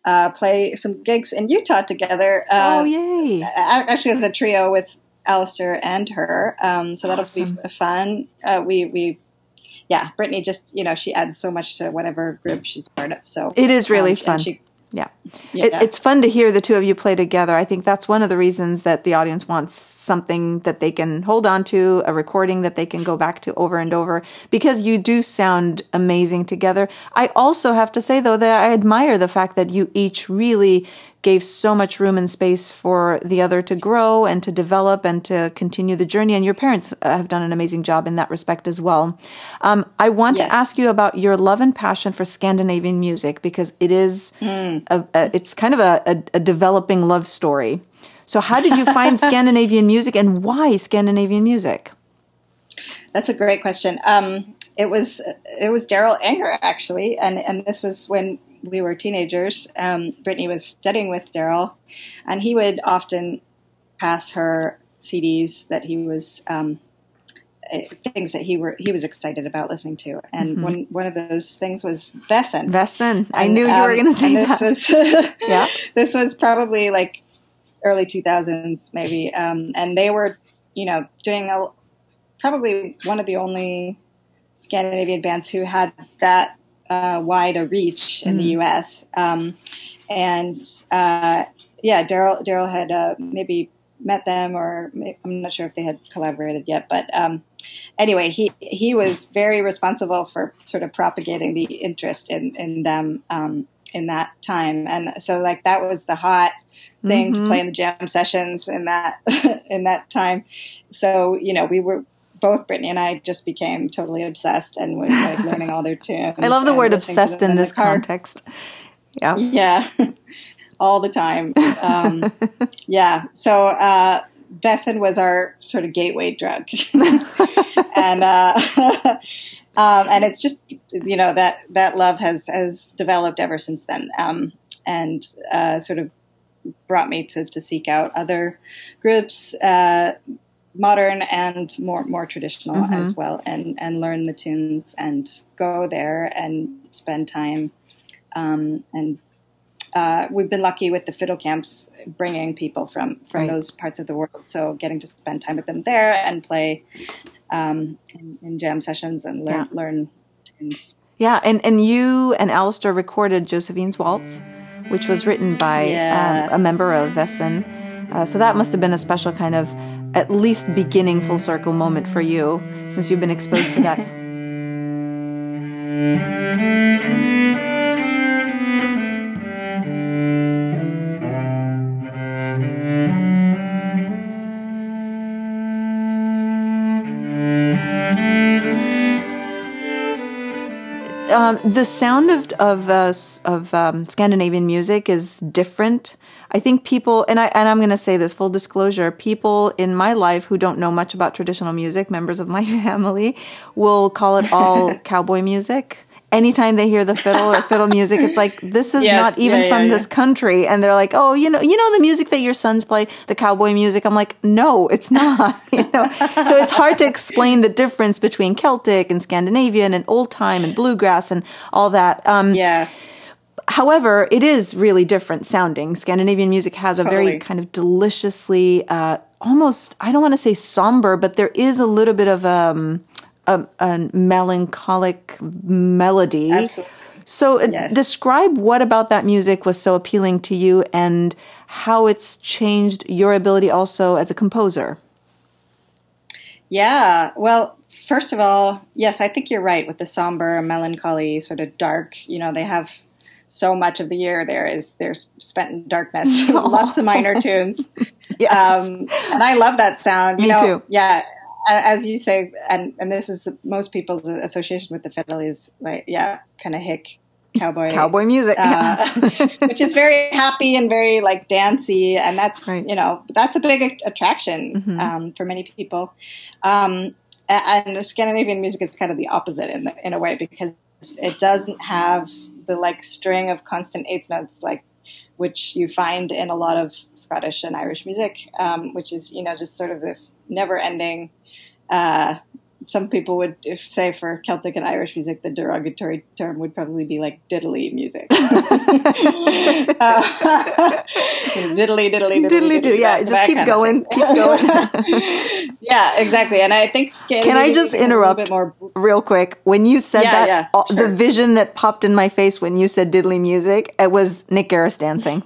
uh, play some gigs in Utah together. Uh, oh, yay! Actually, as a trio with Alasdair and her. Um, so that'll be fun. Uh, we we yeah, Brittany just you know she adds so much to whatever group she's part of. So it is really um, fun. She, yeah. yeah. It, it's fun to hear the two of you play together. I think that's one of the reasons that the audience wants something that they can hold on to, a recording that they can go back to over and over, because you do sound amazing together. I also have to say, though, that I admire the fact that you each really gave so much room and space for the other to grow and to develop and to continue the journey. And your parents uh, have done an amazing job in that respect as well. Um, I want yes. to ask you about your love and passion for Scandinavian music because it is mm. a, a, it's kind of a, a, a developing love story. So, how did you find Scandinavian music, and why Scandinavian music? That's a great question. Um, it was it was Darol Anger actually, and and this was when we were teenagers, um, Brittany was studying with Darol, and he would often pass her CDs that he was um, eh, things that he were he was excited about listening to, and mm-hmm. one one of those things was Väsen. Väsen, I knew you um, were going to say this that. Was, yeah, this was probably like early two thousands, maybe, um, and they were, you know, doing a probably one of the only Scandinavian bands who had that uh, wide a reach in mm. the U.S. Um, and uh, yeah, Darol Darol had uh, maybe met them, or I'm not sure if they had collaborated yet. But um, anyway, he he was very responsible for sort of propagating the interest in in them um, in that time, and so like that was the hot thing mm-hmm. to play in the jam sessions in that in that time. So you know, we were both Brittany and I just became totally obsessed and was like learning all their tunes. I love the word obsessed in, in this context. Yeah. Yeah. all the time. Um, yeah. So, uh, Väsen was our sort of gateway drug. and, uh, um, and it's just, you know, that, that love has, has developed ever since then. Um, and, uh, sort of brought me to, to seek out other groups, uh, modern and more more traditional mm-hmm. as well, and and learn the tunes and go there and spend time. Um, and uh, we've been lucky with the fiddle camps bringing people from from right. those parts of the world. So getting to spend time with them there and play um, in, in, jam sessions and learn yeah. learn tunes. Yeah, and and you and Alasdair recorded Josephine's Waltz, which was written by yeah. um, a member of Väsen. Uh, so that must have been a special kind of at least beginning full circle moment for you since you've been exposed to that. Um, the sound of of uh, of um, Scandinavian music is different. I think people, and I and I'm going to say this full disclosure: people in my life who don't know much about traditional music, members of my family, will call it all cowboy music anytime they hear the fiddle or fiddle music, it's like this is yes, not even yeah, from yeah, this yeah. country, and they're like, oh, you know, you know the music that your sons play, the cowboy music. I'm like, no, it's not. you know, so it's hard to explain the difference between Celtic and Scandinavian and old time and bluegrass and all that. Um, yeah. However, it is really different sounding. Scandinavian music has a totally. very kind of deliciously, uh, almost, I don't want to say somber, but there is a little bit of um, a, a melancholic melody. Absolutely. So, uh, yes. describe what about that music was so appealing to you and how it's changed your ability also as a composer. Yeah, well, first of all, yes, I think you're right with the somber, melancholy, sort of dark. You know, they have so much of the year there is there's spent in darkness, lots of minor tunes. yes. Um, and I love that sound. You Me know, too. Yeah, as you say, and and this is most people's association with the fiddle is like yeah, kind of hick cowboy cowboy music, uh, which is very happy and very like dancey, and that's right. you know that's a big attraction mm-hmm. um, for many people. Um, and Scandinavian music is kind of the opposite in in a way because it doesn't have the like string of constant eighth notes like which you find in a lot of Scottish and Irish music, um, which is you know just sort of this never ending uh, some people would say for Celtic and Irish music, the derogatory term would probably be like diddly music. uh, diddly, diddly, diddly, diddly, diddly. Yeah, it just keeps going, keeps going. yeah, exactly. And I think Can I just interrupt more... real quick? When you said yeah, that, yeah, sure. the vision that popped in my face when you said diddly music, it was Nick Garris dancing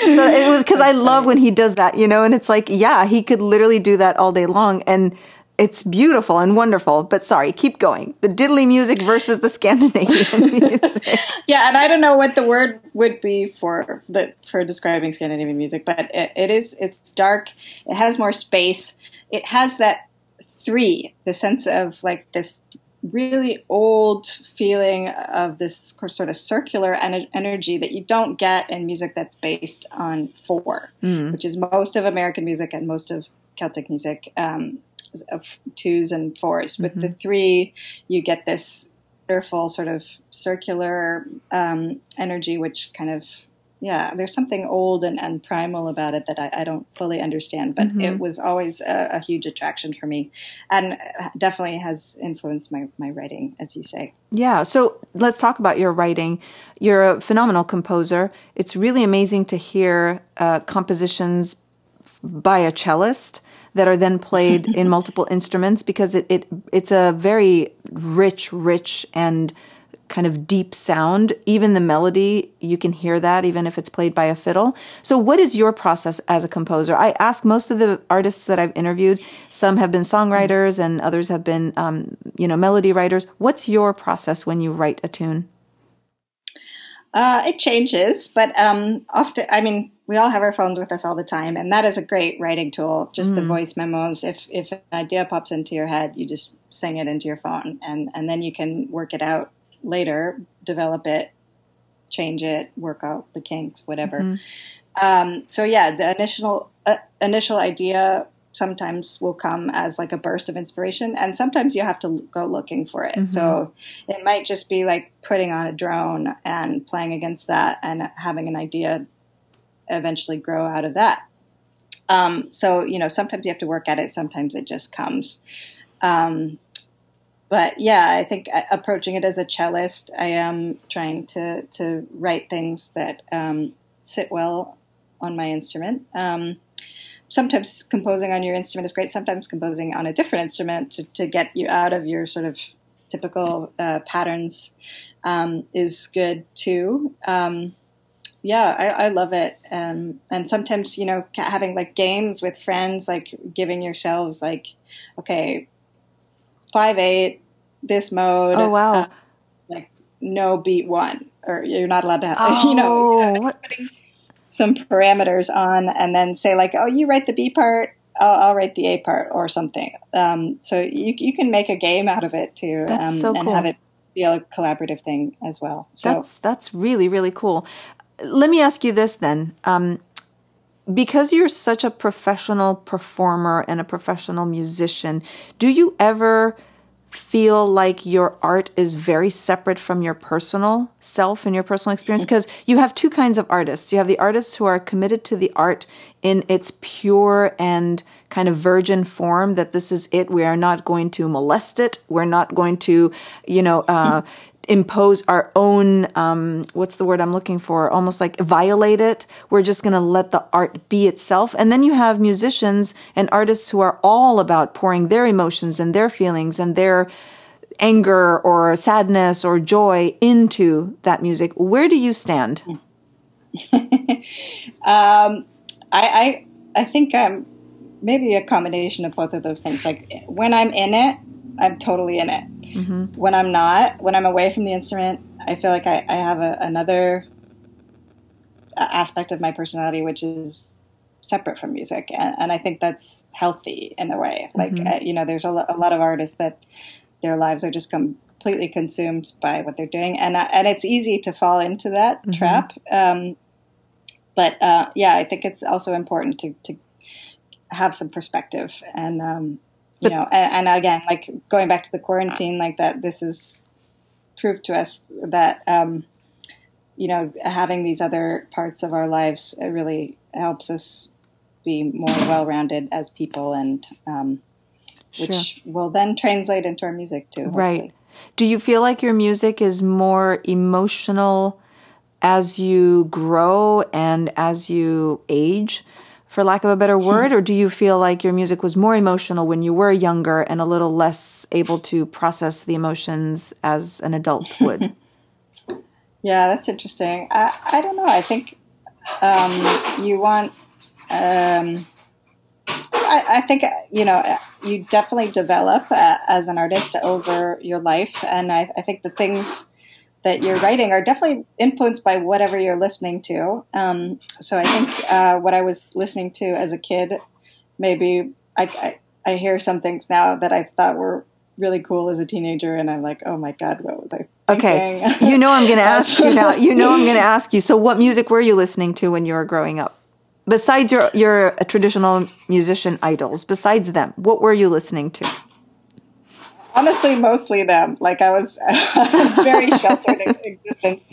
so it was because I love when he does that, you know, and it's like, yeah, he could literally do that all day long. And it's beautiful and wonderful. But sorry, keep going. The diddly music versus the Scandinavian music. yeah, and I don't know what the word would be for the for describing Scandinavian music, but it, it is it's dark. It has more space. It has that three, the sense of like this really old feeling of this sort of circular energy that you don't get in music that's based on four, mm. which is most of American music and most of Celtic music um, of twos and 4s mm-hmm. With the three, you get this wonderful sort of circular um, energy, which kind of yeah, there's something old and, and primal about it that I, I don't fully understand, but mm-hmm. it was always a, a, huge attraction for me and definitely has influenced my, my writing, as you say. Yeah, so let's talk about your writing. You're a phenomenal composer. It's really amazing to hear uh, compositions by a cellist that are then played in multiple instruments because it, it it's a very rich, rich and kind of deep sound. Even the melody, you can hear that even if it's played by a fiddle. So, what is your process as a composer? I ask most of the artists that I've interviewed. Some have been songwriters, and others have been, um, you know, melody writers. What's your process when you write a tune? Uh, it changes, but um, often, I mean, we all have our phones with us all the time, and that is a great writing tool. Just mm. the voice memos. If if an idea pops into your head, you just sing it into your phone, and and then you can work it out later, develop it, change it, work out the kinks, whatever. Mm-hmm. Um, so yeah, the initial uh, initial idea sometimes will come as like a burst of inspiration, and sometimes you have to go looking for it. Mm-hmm. So it might just be like putting on a drone and playing against that, and having an idea eventually grow out of that. Um, so you know, sometimes you have to work at it. Sometimes it just comes. Um, but yeah, I think uh, approaching it as a cellist, I am trying to to write things that um, sit well on my instrument. Um, sometimes composing on your instrument is great. Sometimes composing on a different instrument to, to get you out of your sort of typical uh, patterns um, is good too. Um, yeah, I, I, love it. Um, and sometimes, you know, having like games with friends, like giving yourselves like, okay, five eight, this mode. Oh wow! Uh, like no beat one, or you're not allowed to have. Oh, you know, know some parameters on, and then say like, oh, you write the B part. I'll, I'll write the A part or something. Um, so you you can make a game out of it too, um, so and have it be a collaborative thing as well. So that's that's really really cool. Let me ask you this then. Um, because you're such a professional performer and a professional musician, do you ever feel like your art is very separate from your personal self and your personal experience? Because you have two kinds of artists. You have the artists who are committed to the art in its pure and kind of virgin form that this is it. We are not going to molest it. We're not going to, you know, uh, impose our own um, what's the word i'm looking for? Almost like violate it. We're just going to let the art be itself. And then you have musicians and artists who are all about pouring their emotions and their feelings and their anger or sadness or joy into that music. Where do you stand? Um, I, I i think i'm maybe a combination of both of those things. Like when i'm in it i'm totally in it Mm-hmm. When I'm not, when I'm away from the instrument, I feel like I, I have a, another aspect of my personality which is separate from music, and, and I think that's healthy in a way. Like mm-hmm. uh, you know, there's a, lo- a, lot of artists that their lives are just completely consumed by what they're doing, and uh, and it's easy to fall into that mm-hmm. trap. Um, but uh, yeah, I think it's also important to, to have some perspective and um, you know, and, and, again, like going back to the quarantine, like that, this is proved to us that, um, you know, having these other parts of our lives really helps us be more well-rounded as people, and um, which sure. will then translate into our music too. Hopefully. Right. Do you feel like your music is more emotional as you grow and as you age? For lack of a better word, or do you feel like your music was more emotional when you were younger and a little less able to process the emotions as an adult would? yeah, that's interesting. I, I don't know. I think um, you want. Um, I, I, think you know you definitely develop uh, as an artist over your life, and I, I think the things that you're writing are definitely influenced by whatever you're listening to. Um, so I think uh, what I was listening to as a kid, maybe I, I, I, hear some things now that I thought were really cool as a teenager, and I'm like, oh my god, what was I? Thinking? Okay, you know I'm going to ask you now. You know I'm going to ask you. So, what music were you listening to when you were growing up? Besides your your traditional musician idols, besides them, what were you listening to? Honestly mostly them. Like i was very sheltered existence.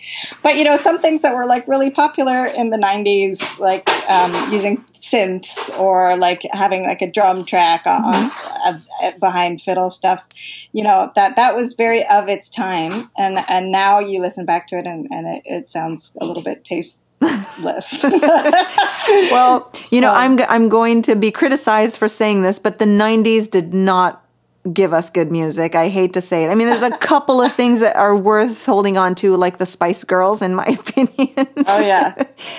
But you know some things that were like really popular in the 90s like um, using synths or like having like a drum track on, mm-hmm. uh, behind fiddle stuff you know that that was very of its time. And and now you listen back to it and, and it, it sounds a little bit tasteless. Well you know um, i'm i'm going to be criticized for saying this but the 90s did not give us good music. I hate to say it. I mean, there's a couple of things that are worth holding on to, like the Spice Girls, in my opinion. Oh yeah,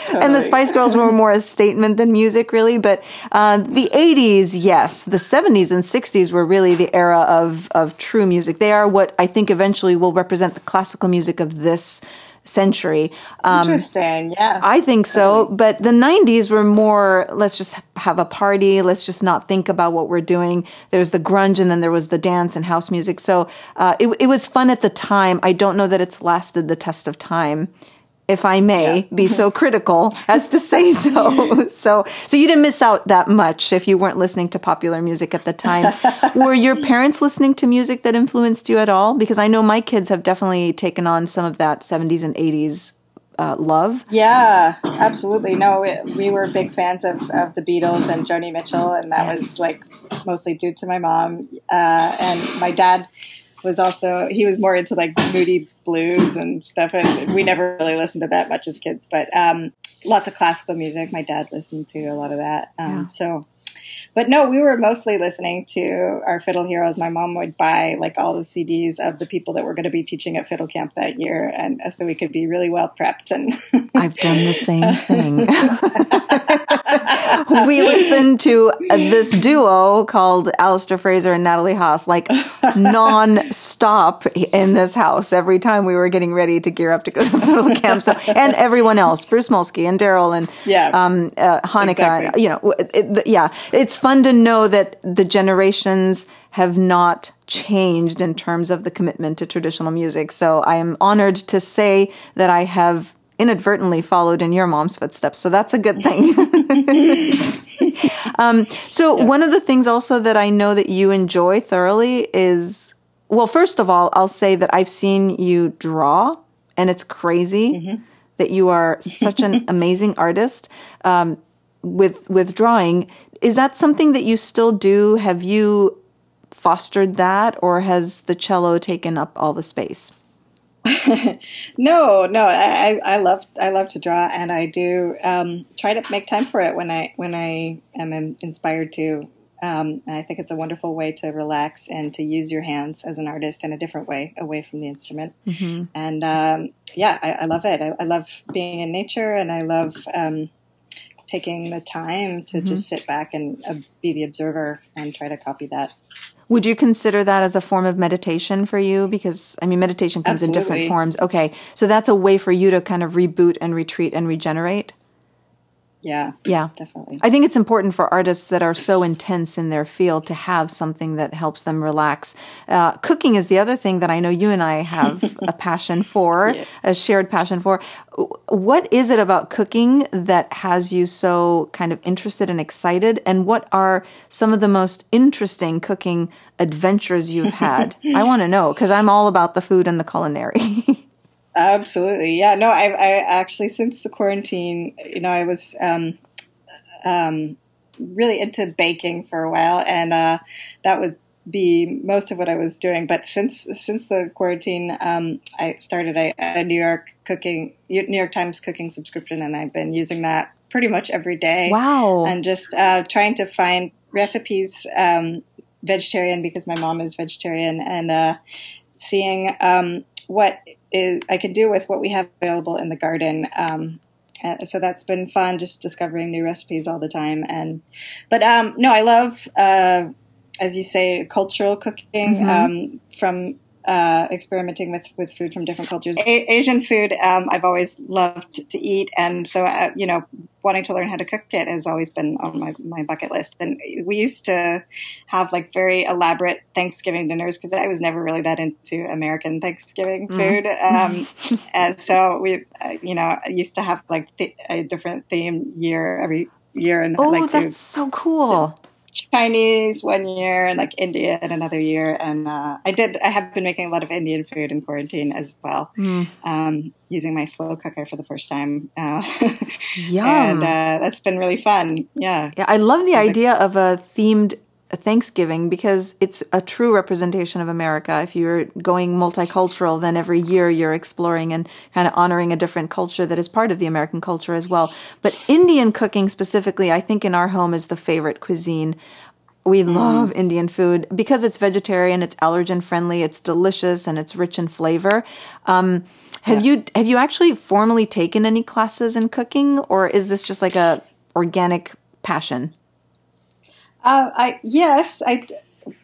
totally. and the Spice Girls were more a statement than music, really. But uh, the '80s, yes, the '70s and '60s were really the era of of true music. They are what I think eventually will represent the classical music of this century. Um, Interesting. Yeah. I think so. But the 90s were more, let's just have a party. Let's just not think about what we're doing. There's the grunge and then there was the dance and house music. So uh, it, it was fun at the time. I don't know that it's lasted the test of time if I may yeah. be so critical as to say so. so, so you didn't miss out that much if you weren't listening to popular music at the time. Were your parents listening to music that influenced you at all? Because I know my kids have definitely taken on some of that 70s and 80s uh, love. Yeah, absolutely. No, we, we, were big fans of, of the Beatles and Joni Mitchell, and that yes. was like mostly due to my mom. Uh, and my dad was also he was more into like moody blues and stuff, and we never really listened to that much as kids. But um, lots of classical music. My dad listened to a lot of that. Um, yeah. So, but no, we were mostly listening to our fiddle heroes. My mom would buy like all the CDs of the people that were going to be teaching at fiddle camp that year, and uh, so we could be really well prepped. And I've done the same thing. we listened to this duo called Alasdair Fraser and Natalie Haas like non-stop in this house every time we were getting ready to gear up to go to fiddle camp. So, and everyone else, Bruce Molsky and Darol and yeah. um, uh, Hanneke, exactly. you know, it, it, yeah, it's fun to know that the generations have not changed in terms of the commitment to traditional music. So I am honored to say that I have inadvertently followed in your mom's footsteps. So that's a good thing. um, so one of the things also that I know that you enjoy thoroughly is, well, first of all, I'll say that I've seen you draw and it's crazy mm-hmm. that you are such an amazing artist. Um, with with drawing is that something that you still do have you fostered that, or has the cello taken up all the space? no, no. I, I love I love to draw, and I do um, try to make time for it when I when I am inspired to. Um, I think it's a wonderful way to relax and to use your hands as an artist in a different way, away from the instrument. Mm-hmm. And um, yeah, I, I, love it. I, I, love being in nature, and I love taking the time to mm-hmm. just sit back and uh, be the observer and try to copy that. Would you consider that as a form of meditation for you? Because, I mean, meditation comes Absolutely. in different forms. Okay. So that's a way for you to kind of reboot and retreat and regenerate? Yeah. Yeah. Definitely. I think it's important for artists that are so intense in their field to have something that helps them relax. Uh, cooking is the other thing that I know you and I have a passion for, yeah. a shared passion for. What is it about cooking that has you so kind of interested and excited? And what are some of the most interesting cooking adventures you've had? I want to know because I'm all about the food and the culinary. Absolutely. Yeah. No, I, I actually, since the quarantine, you know, I was um, um, really into baking for a while, and uh, that would be most of what I was doing. But since since the quarantine, um, I started a, a, New York cooking New York Times cooking subscription, and I've been using that pretty much every day. Wow! And just uh, trying to find recipes um, vegetarian because my mom is vegetarian, and uh, seeing um, what is I can do with what we have available in the garden. Um, uh, so that's been fun, just discovering new recipes all the time. And but um, no, I love, uh, as you say, cultural cooking mm-hmm. um, from uh, experimenting with, with food from different cultures. A- Asian food, um, I've always loved to eat, and so uh, you know, wanting to learn how to cook it has always been on my, my bucket list. And we used to have like very elaborate Thanksgiving dinners because I was never really that into American Thanksgiving mm-hmm. food. Mm. Um, and so we, uh, you know, used to have like th- a different theme year every year. And oh, like that's to, so cool. Chinese one year and like Indian another year. And uh, I did, I have been making a lot of Indian food in quarantine as well, mm. um, using my slow cooker for the first time. Uh, Yum. and uh, that's been really fun. Yeah. Yeah. I love the idea of a themed Thanksgiving because it's a true representation of America. If you're going multicultural, then every year you're exploring and kind of honoring a different culture that is part of the American culture as well. But Indian cooking specifically, I think in our home is the favorite cuisine. We mm. love Indian food because it's vegetarian, it's allergen friendly, it's delicious, and it's rich in flavor. Um, have yeah. you have you actually formally taken any classes in cooking, or is this just like a organic passion? Uh, I yes, I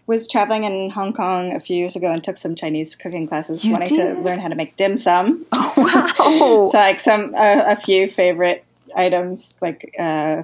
was traveling in Hong Kong a few years ago and took some Chinese cooking classes, you wanting did? to learn how to make dim sum. Oh, wow! so like some uh, a few favorite items like uh,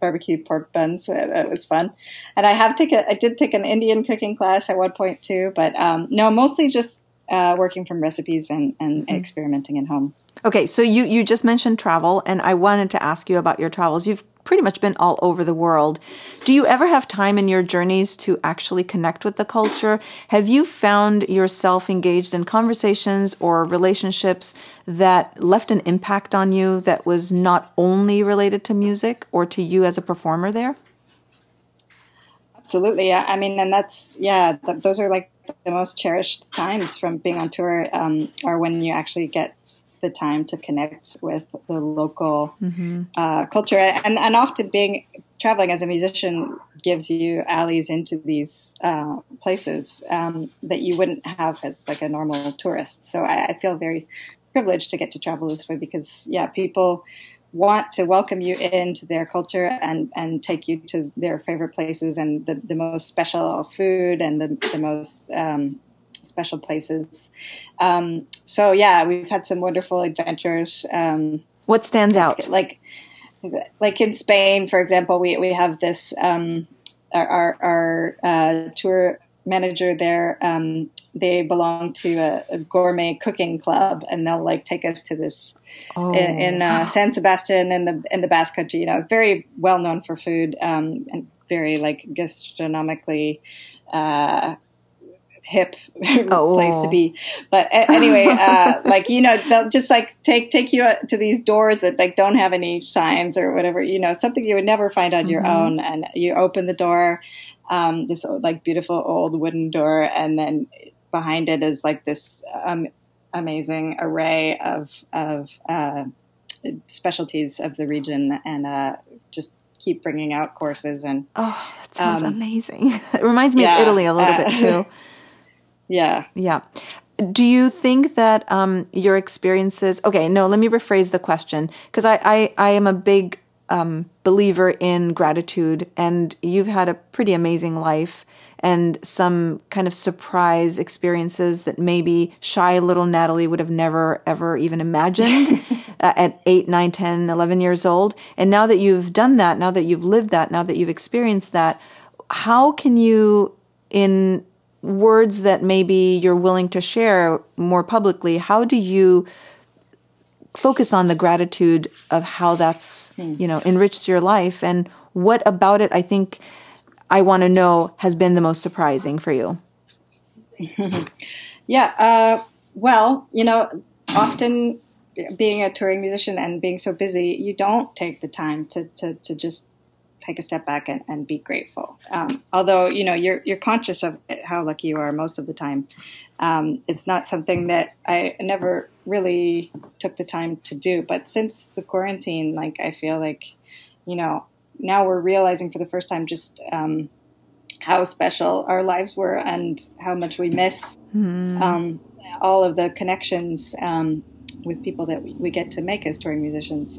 barbecue pork buns. That was fun. And I have taken I did take an Indian cooking class at one point too, but um, no, mostly just uh, working from recipes and, and mm-hmm. experimenting at home. Okay, so you you just mentioned travel, and I wanted to ask you about your travels. You've pretty much been all over the world. Do you ever have time in your journeys to actually connect with the culture? Have you found yourself engaged in conversations or relationships that left an impact on you that was not only related to music or to you as a performer there? Absolutely. Yeah. I mean, and that's, yeah, th- those are like the most cherished times from being on tour um, are when you actually get the time to connect with the local mm-hmm. uh, culture, and and often being traveling as a musician gives you alleys into these uh, places um, that you wouldn't have as like a normal tourist. So I, I, feel very privileged to get to travel this way because yeah, people want to welcome you into their culture and, and take you to their favorite places and the, the most special food and the, the most um, special places. Um, so yeah, we've had some wonderful adventures. Um, what stands out? Like, like in Spain, for example, we, we have this, um, our, our, our uh, tour manager there um, they belong to a, a, gourmet cooking club, and they'll like take us to this oh. in, in uh, San Sebastian in the in the Basque Country. You know, very well known for food um, and very like gastronomically. Uh, hip oh. place to be. But anyway, uh, like you know, they'll just like take take you to these doors that like don't have any signs or whatever. You know, something you would never find on mm-hmm. your own, and you open the door. Um, this like beautiful old wooden door, and then behind it is like this um, amazing array of of uh, specialties of the region, and uh, just keep bringing out courses. And oh, that sounds um, amazing! It reminds me yeah, of Italy a little uh, bit too. Yeah, yeah. Do you think that um, your experiences? Okay, no. Let me rephrase the question because I, I I am a big um, believer in gratitude, and you've had a pretty amazing life and some kind of surprise experiences that maybe shy little Natalie would have never, ever even imagined uh, at 8, 9, 10, 11 years old. And now that you've done that, now that you've lived that, now that you've experienced that, how can you, in words that maybe you're willing to share more publicly, how do you focus on the gratitude of how that's, hmm. you know, enriched your life and what about it I think I want to know has been the most surprising for you? yeah, uh, well, you know, often being a touring musician and being so busy, you don't take the time to, to, to just take a step back and, and be grateful. Um, although, you know, you're, you're conscious of how lucky you are most of the time. Um, it's not something that I never really took the time to do. But since the quarantine, like, I feel like, you know, now we're realizing for the first time just um, how special our lives were and how much we miss mm. um, all of the connections um, with people that we, we, get to make as touring musicians.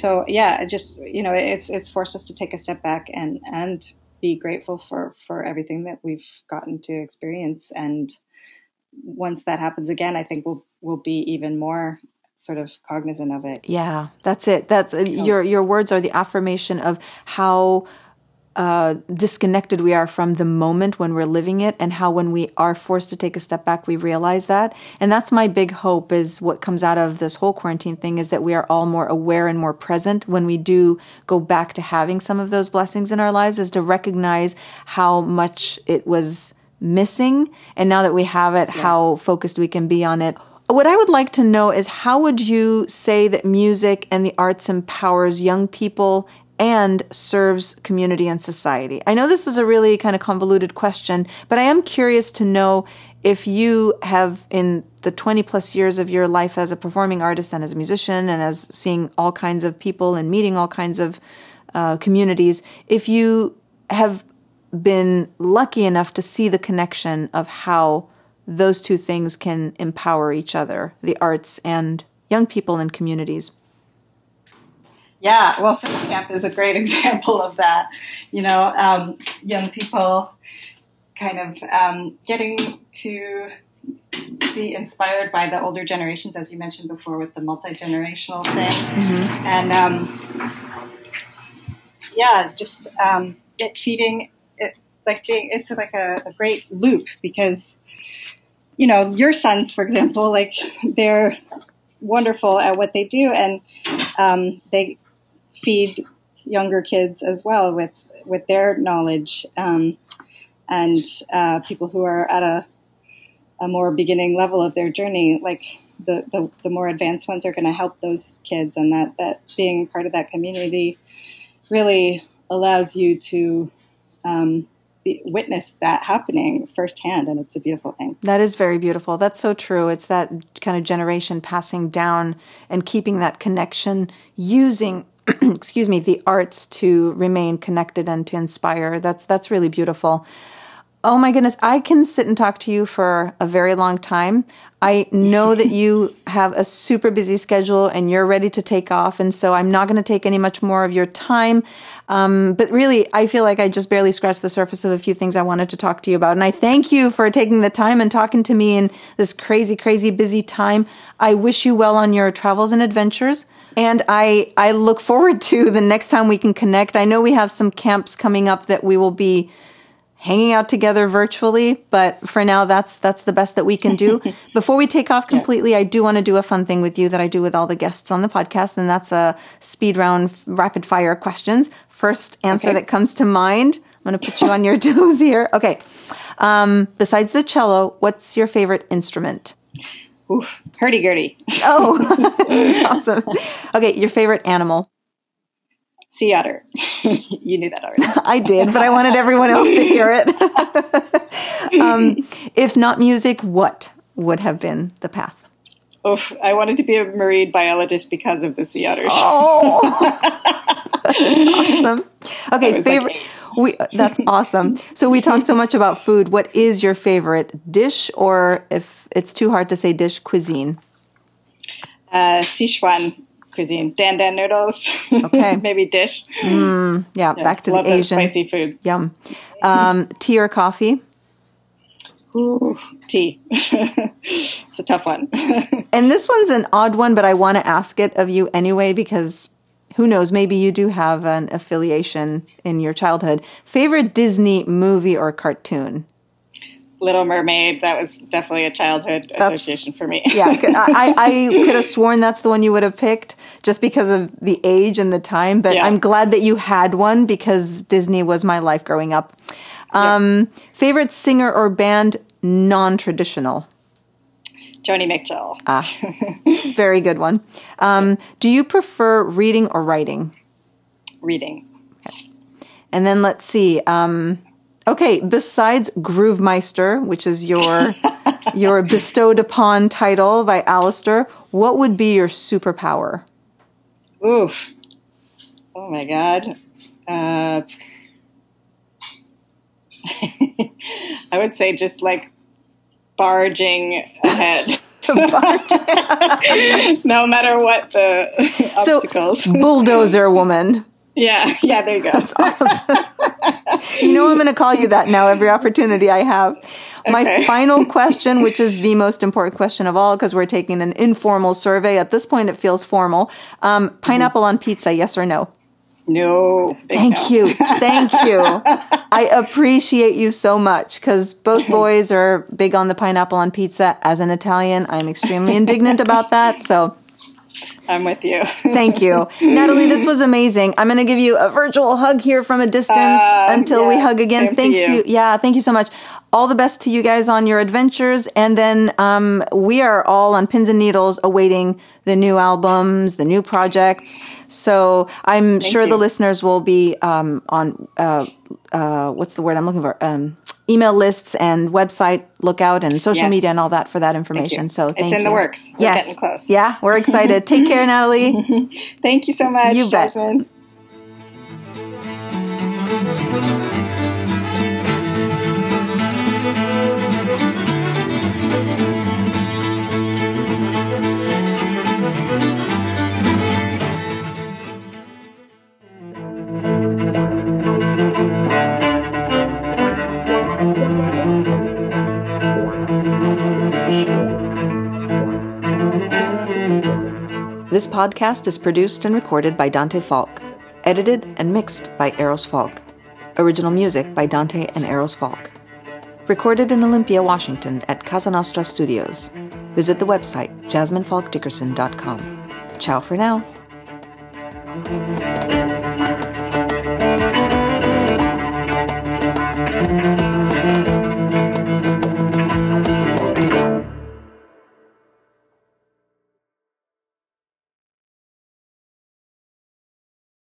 So yeah, just you know, it's it's forced us to take a step back and and be grateful for for everything that we've gotten to experience. And once that happens again, I think we'll we'll be even more sort of cognizant of it. Yeah, that's it. That's your your words are the affirmation of how uh, disconnected we are from the moment when we're living it and how when we are forced to take a step back we realize that. And that's my big hope is what comes out of this whole quarantine thing is that we are all more aware and more present when we do go back to having some of those blessings in our lives is to recognize how much it was missing. And now that we have it yeah. how focused we can be on it. What I would like to know is how would you say that music and the arts empowers young people and serves community and society? I know this is a really kind of convoluted question, but I am curious to know if you have, in the 20 plus years of your life as a performing artist and as a musician and as seeing all kinds of people and meeting all kinds of uh, communities, if you have been lucky enough to see the connection of how those two things can empower each other the arts and young people and communities. Yeah, well, Fiddle Camp is a great example of that. You know, um, young people kind of um, getting to be inspired by the older generations, as you mentioned before, with the multi generational thing, mm-hmm. and um, yeah, just um, it feeding it like being, it's like a, a great loop because you know, your sons, for example, like they're wonderful at what they do, and um, they feed younger kids as well with with their knowledge, um, and uh, people who are at a a more beginning level of their journey, like the, the, the more advanced ones are going to help those kids and that, that being part of that community really allows you to um, witness that happening firsthand, and it's a beautiful thing. That is very beautiful. That's so true. It's that kind of generation passing down and keeping that connection, using excuse me the arts to remain connected and to inspire. That's that's really beautiful. Oh my goodness, I can sit and talk to you for a very long time. I know that you have a super busy schedule and you're ready to take off. And so I'm not going to take any much more of your time. Um, but really, I feel like I just barely scratched the surface of a few things I wanted to talk to you about. And I thank you for taking the time and talking to me in this crazy, crazy busy time. I wish you well on your travels and adventures. And I, I look forward to the next time we can connect. I know we have some camps coming up that we will be hanging out together virtually, but for now that's that's the best that we can do. Before we take off completely, I do want to do a fun thing with you that I do with all the guests on the podcast, and that's a speed round rapid fire questions. First answer okay. that comes to mind. I'm going to put you on your toes here. Okay. Um, besides the cello, what's your favorite instrument? Oof, hurdy gurdy. oh, that's awesome. Okay, your favorite animal? Sea otter. you knew that already. I did, but I wanted everyone else to hear it. um, if not music, what would have been the path? Oof, I wanted to be a marine biologist because of the sea otters. Oh, that's awesome. Okay, favorite. Like we that's awesome. So we talked so much about food. What is your favorite dish, or if it's too hard to say dish, cuisine? Uh, Sichuan cuisine. Dan Dan noodles. Okay. Maybe dish. Mm, yeah, yeah, back to the Asian. spicy food. Yum. Um, tea or coffee? Ooh, tea. it's a tough one. and this one's an odd one, but I want to ask it of you anyway because who knows, maybe you do have an affiliation in your childhood. Favorite Disney movie or cartoon? Little Mermaid. That was definitely a childhood that's, association for me. yeah, I, I could have sworn that's the one you would have picked just because of the age and the time. But yeah. I'm glad that you had one because Disney was my life growing up. Um, yeah. Favorite singer or band, non traditional? Joni Mitchell. Ah, very good one. Um, do you prefer reading or writing? Reading. Okay. And then let's see. Um, Okay, besides Groovemeister, which is your your bestowed upon title by Alasdair, what would be your superpower? Oof. Oh my god. Uh, I would say just like barging ahead. no matter what the obstacles. So, bulldozer woman. Yeah, yeah, there you go. That's awesome. You know, I'm going to call you that now every opportunity I have. My final question, which is the most important question of all, because we're taking an informal survey. At this point, it feels formal. Um, pineapple mm-hmm. on pizza, yes or no? No. Thank no. you. Thank you. I appreciate you so much because both boys are big on the pineapple on pizza. As an Italian, I'm extremely indignant about that. So I'm with you. Thank you. Natalie, this was amazing. I'm going to give you a virtual hug here from a distance uh, until yeah, we hug again. Thank you. you. Yeah, thank you so much. All the best to you guys on your adventures. And then um, we are all on pins and needles awaiting the new albums, the new projects. So I'm thank sure you. the listeners will be um, on, uh, uh, what's the word I'm looking for? Um, email lists and website lookout and social yes. media and all that for that information. Thank so thank it's in you. the works. We're yes. getting close. Yeah, we're excited. Take care, Natalie. thank you so much, you Jasmine. Bet. This podcast is produced and recorded by Dante Falk, edited and mixed by Eros Falk. Original music by Dante and Eros Falk. Recorded in Olympia, Washington at Casa Nostra Studios. Visit the website jasminefalkdickerson.com. Ciao for now.